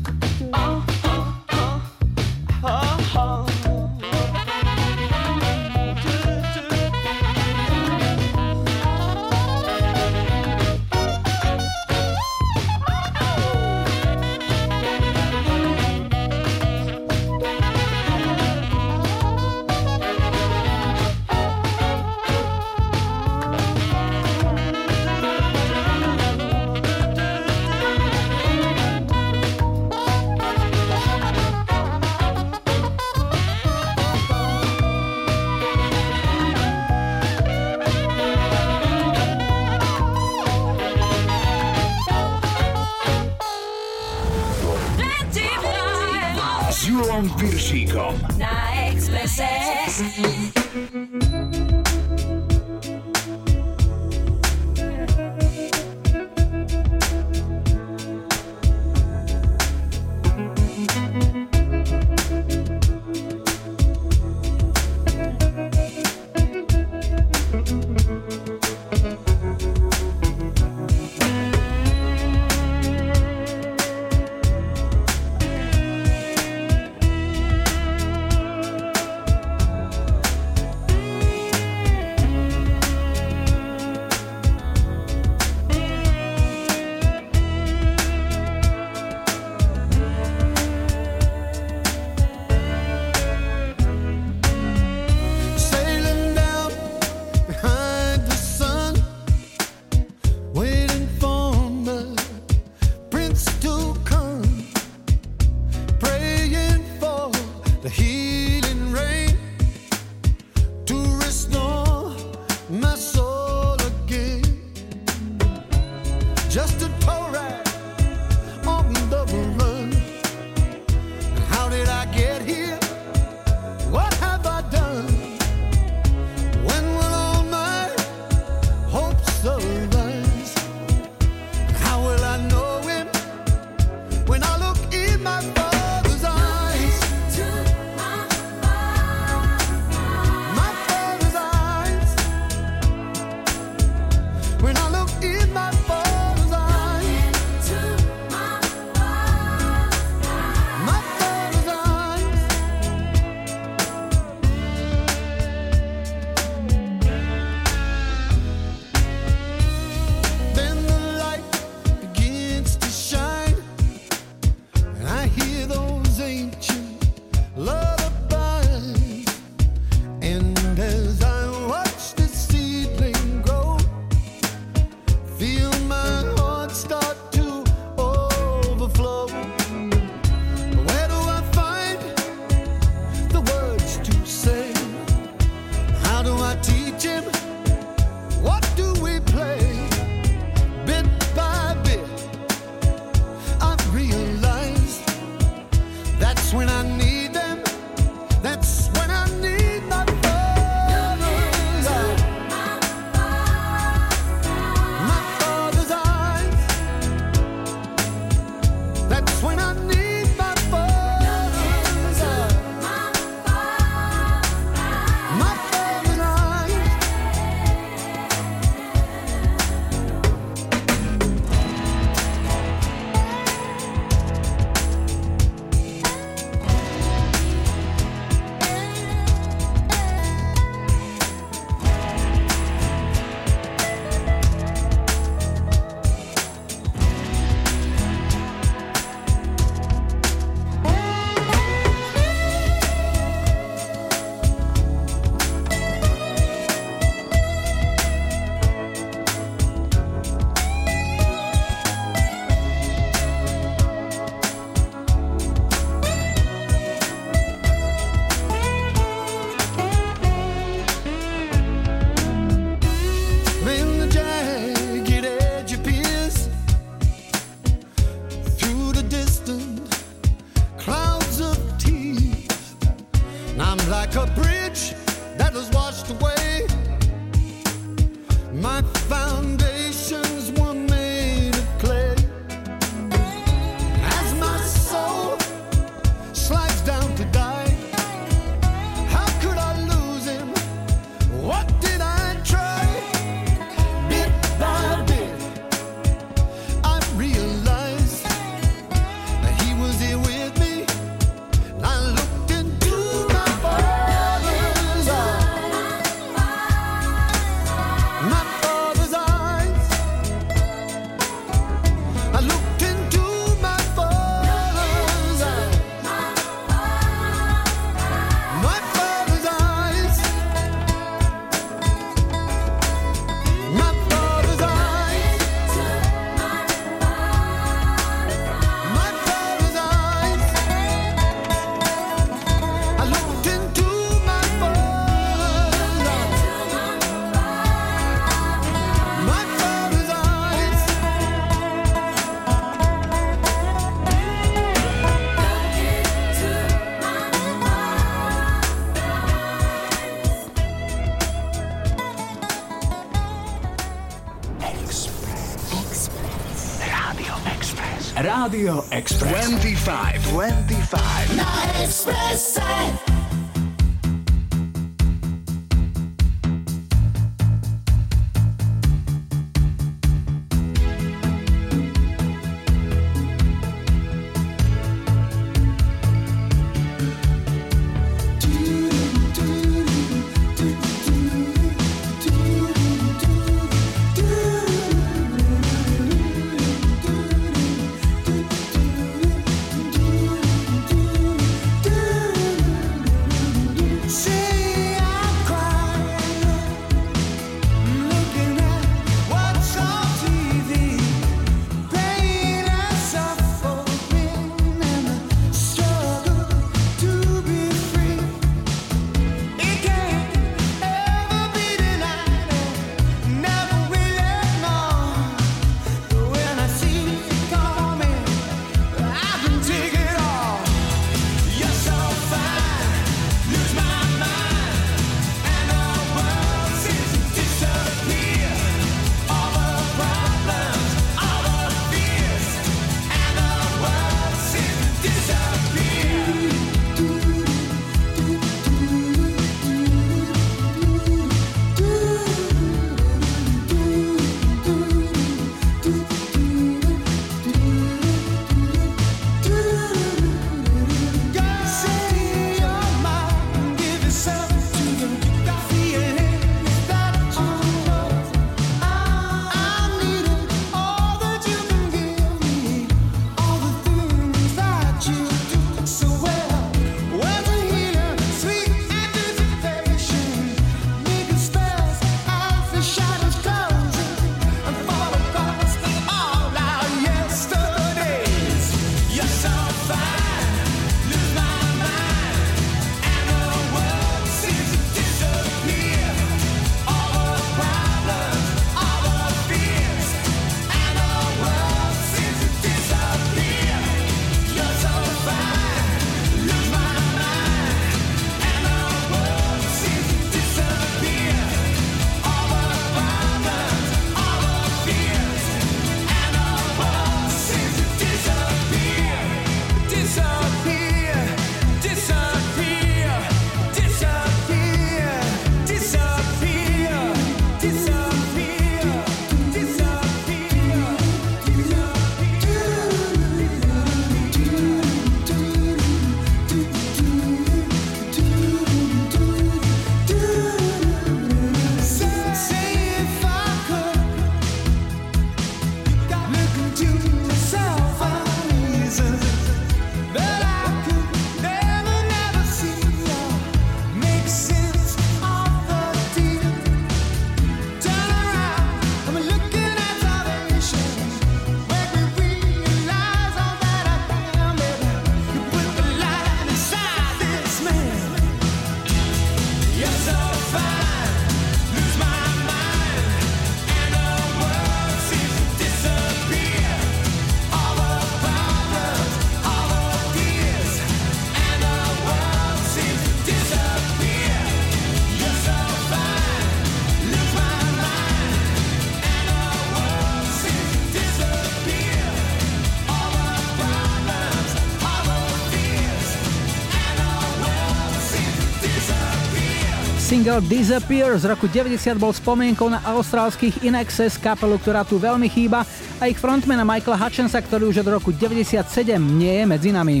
single Disappear z roku 90 bol spomienkou na austrálskych Inexes, kapelu, ktorá tu veľmi chýba, a ich frontmana Michaela Hutchensa, ktorý už od roku 97 nie je medzi nami.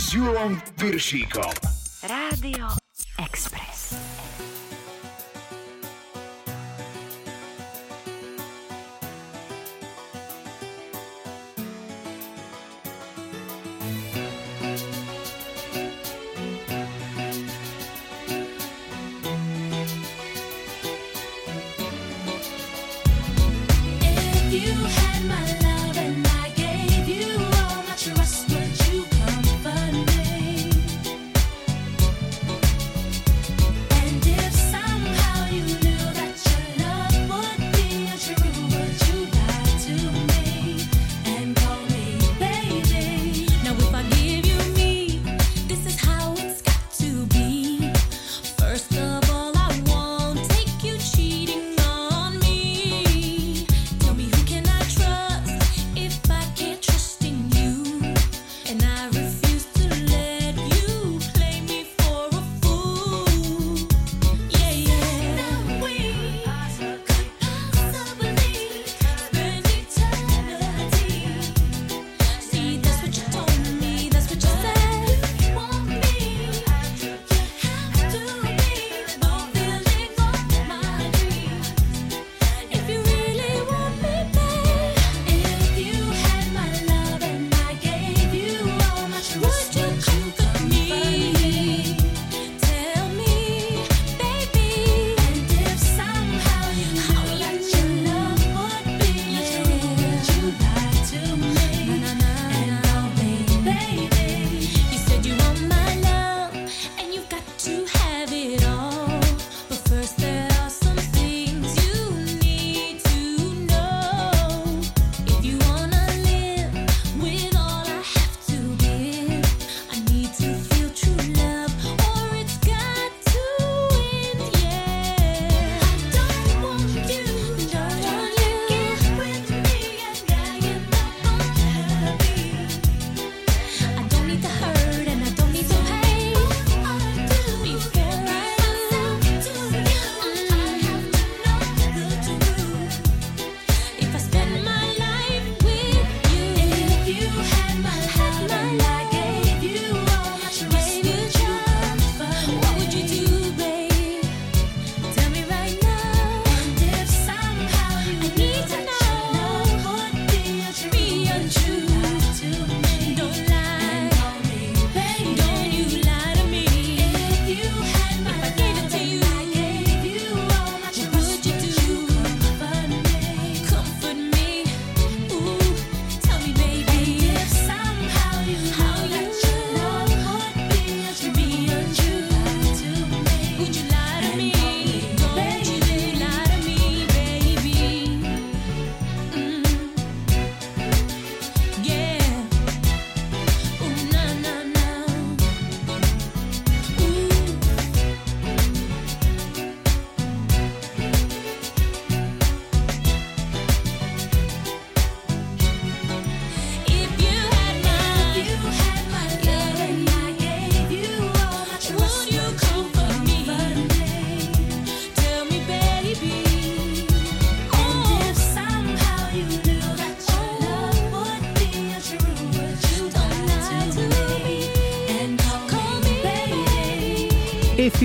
S Rádio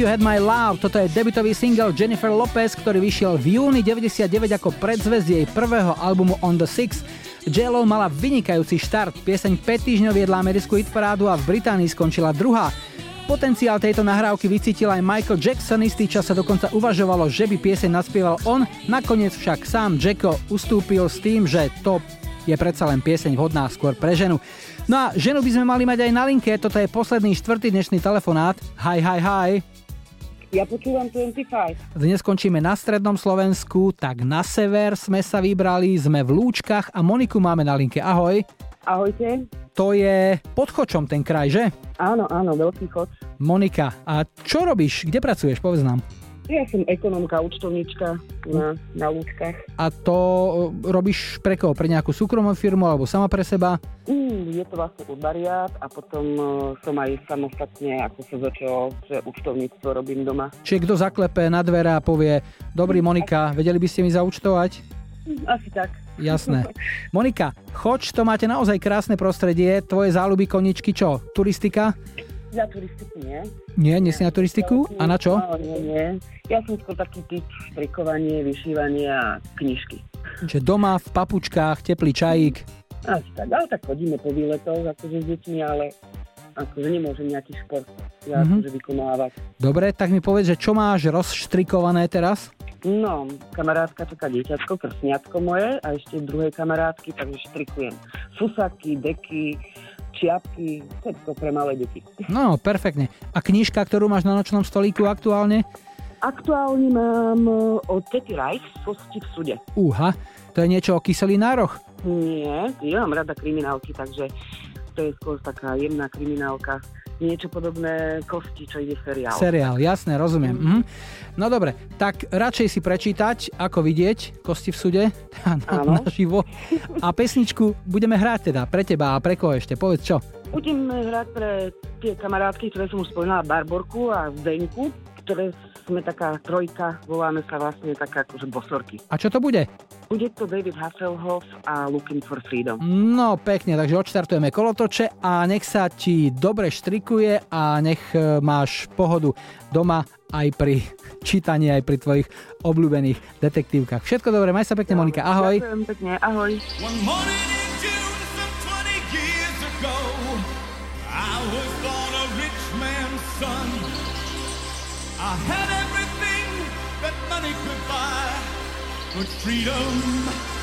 You Had My Love, toto je debutový single Jennifer Lopez, ktorý vyšiel v júni 99 ako predzvesť jej prvého albumu On The Six. j mala vynikajúci štart, pieseň 5 týždňov viedla americkú hitparádu a v Británii skončila druhá. Potenciál tejto nahrávky vycítil aj Michael Jackson, istý čas sa dokonca uvažovalo, že by pieseň naspieval on, nakoniec však sám Jacko ustúpil s tým, že to je predsa len pieseň vhodná skôr pre ženu. No a ženu by sme mali mať aj na linke, toto je posledný štvrtý dnešný telefonát. Hi, hi, hi. Ja počúvam 25. Dnes končíme na strednom Slovensku, tak na sever sme sa vybrali, sme v Lúčkach a Moniku máme na linke. Ahoj. Ahojte. To je pod Chočom ten kraj, že? Áno, áno, veľký chod. Monika, a čo robíš? Kde pracuješ? Povedz nám. Ja som ekonomka, účtovníčka na, na Lúčkach. A to e, robíš pre koho? Pre nejakú súkromnú firmu alebo sama pre seba? Mm, je to vlastne urbariát a potom uh, som aj samostatne, ako sa začalo, že účtovníctvo robím doma. Čiže kto zaklepe na dvere a povie, dobrý Monika, vedeli by ste mi zaučtovať? Mm, Asi tak. Jasné. Monika, choč, to máte naozaj krásne prostredie, tvoje záľuby koničky čo? Turistika? Za turistiku nie. Nie, nie si na turistiku? A na čo? No, nie, nie. Ja som skôr taký typ strikovanie, vyšívanie a knižky. Čiže doma v papučkách, teplý čajík. Asi tak, ale tak chodíme po výletoch akože s deťmi, ale akože nemôžem nejaký šport ja Mhm. akože vykonávať. Dobre, tak mi povedz, že čo máš rozštrikované teraz? No, kamarátka čaká dieťatko, krsniatko moje a ešte druhej kamarátky, takže štrikujem fusaky, deky, čiapky, všetko pre malé deti. No, perfektne. A knižka, ktorú máš na nočnom stolíku aktuálne? Aktuálne mám e, od Tety Rice Kosti v súde. Úha, to je niečo o kyselinároch? Nie, ja mám rada kriminálky, takže to je skôr taká jemná kriminálka. Niečo podobné Kosti, čo ide seriál. Seriál, jasné, rozumiem. Mhm. No dobre, tak radšej si prečítať, ako vidieť Kosti v súde Áno. naživo. A pesničku budeme hrať teda pre teba a pre koho ešte, povedz čo. Budeme hrať pre tie kamarátky, ktoré som už spomínala, Barborku a Zdenku, ktoré sme taká trojka, voláme sa vlastne taká akože bosorky. A čo to bude? Bude to David Hasselhoff a Looking for Freedom. No pekne, takže odštartujeme kolotoče a nech sa ti dobre štrikuje a nech e, máš pohodu doma aj pri čítaní, aj pri tvojich obľúbených detektívkach. Všetko dobre, maj sa pekne Monika, ahoj. Ďakujem pekne, ahoj. One morning in June, some 20 years ago, I was born a rich man's son. I had but freedom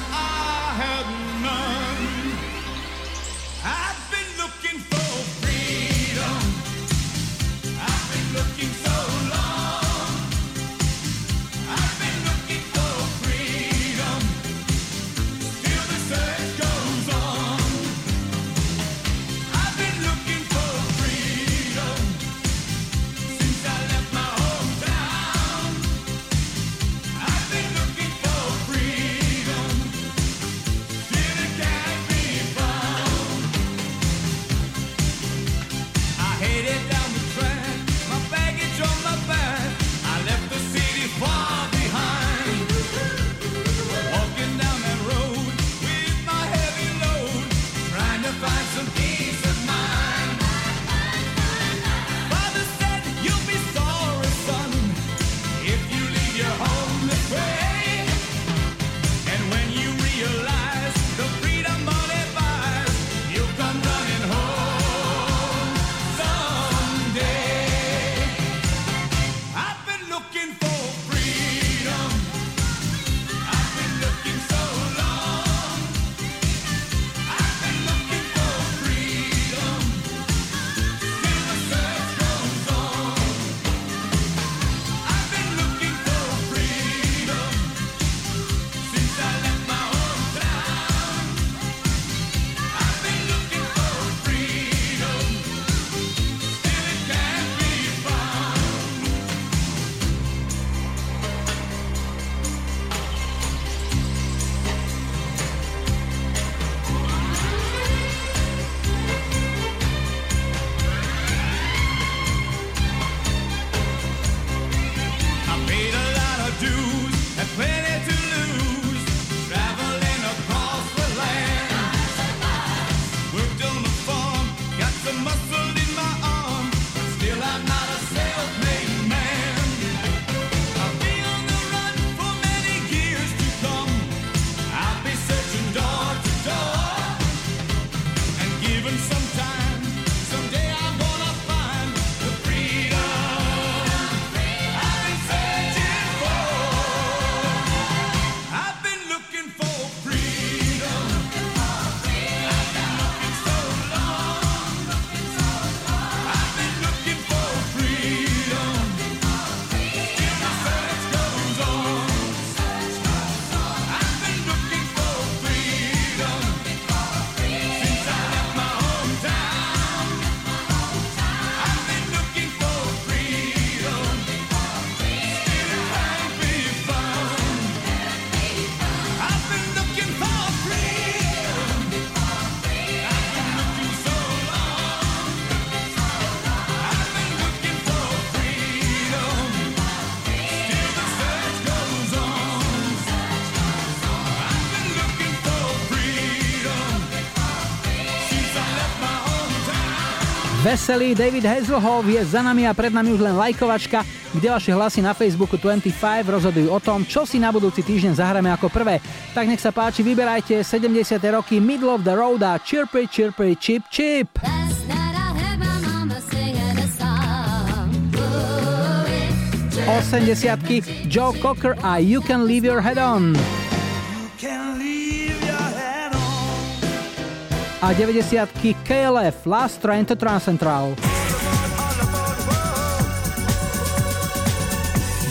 Veselý David Hazelhoff je za nami a pred nami už len lajkovačka, kde vaše hlasy na Facebooku 25 rozhodujú o tom, čo si na budúci týždeň zahráme ako prvé. Tak nech sa páči, vyberajte 70. roky Middle of the Road a Chirpy Chirpy Chip Chip. 80 Joe Cocker a You Can Leave Your Head On. A 90 KLF Last Train to Transcentral.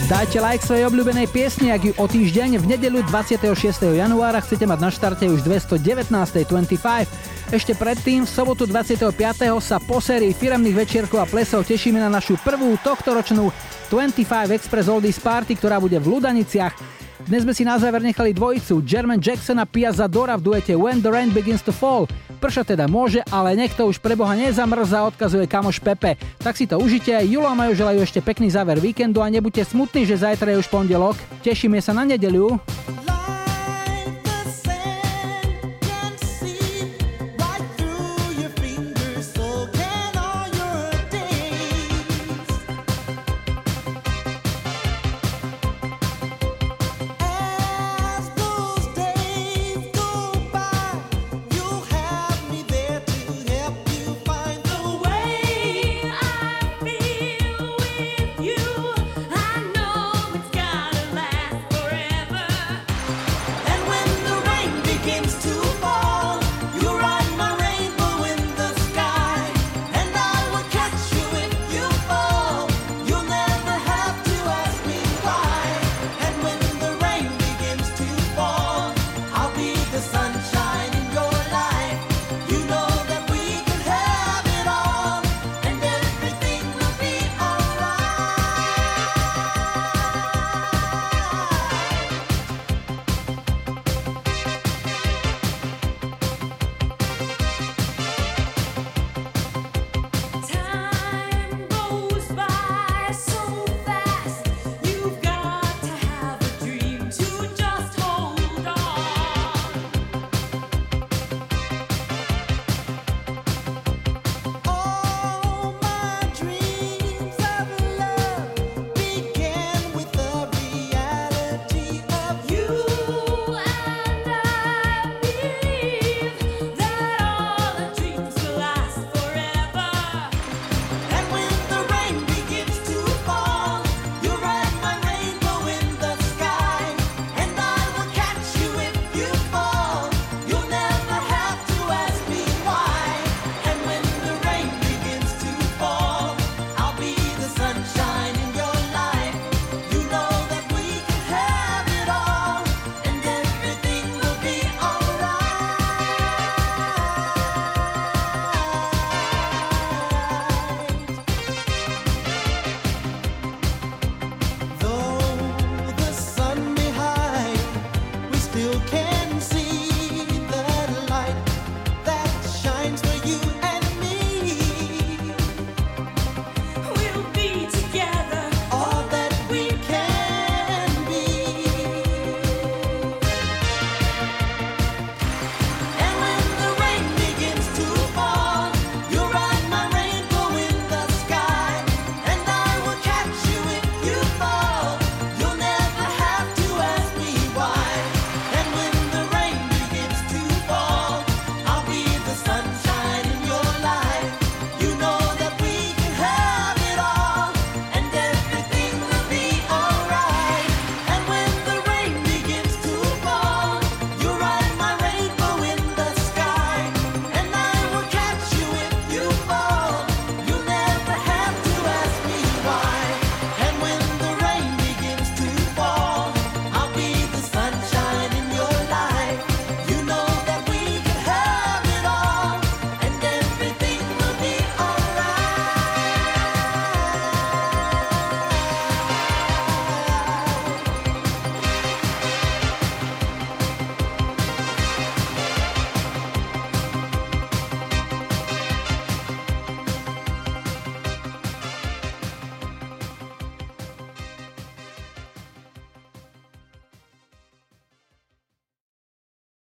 Dajte like svojej obľúbenej piesni, ak ju o týždeň v nedeľu 26. januára chcete mať na štarte už 219. 25. Ešte predtým, v sobotu 25. sa po sérii firemných večierkov a plesov tešíme na našu prvú tohtoročnú 25 Express Oldies Party, ktorá bude v Ludaniciach. Dnes sme si na záver nechali dvojicu German Jackson a Pia Zadora v duete When the Rain Begins to Fall. Prša teda môže, ale niekto už pre Boha nezamrza, odkazuje kamoš Pepe. Tak si to užite, Julo a Majo želajú ešte pekný záver víkendu a nebuďte smutní, že zajtra je už pondelok. Tešíme sa na nedeľu.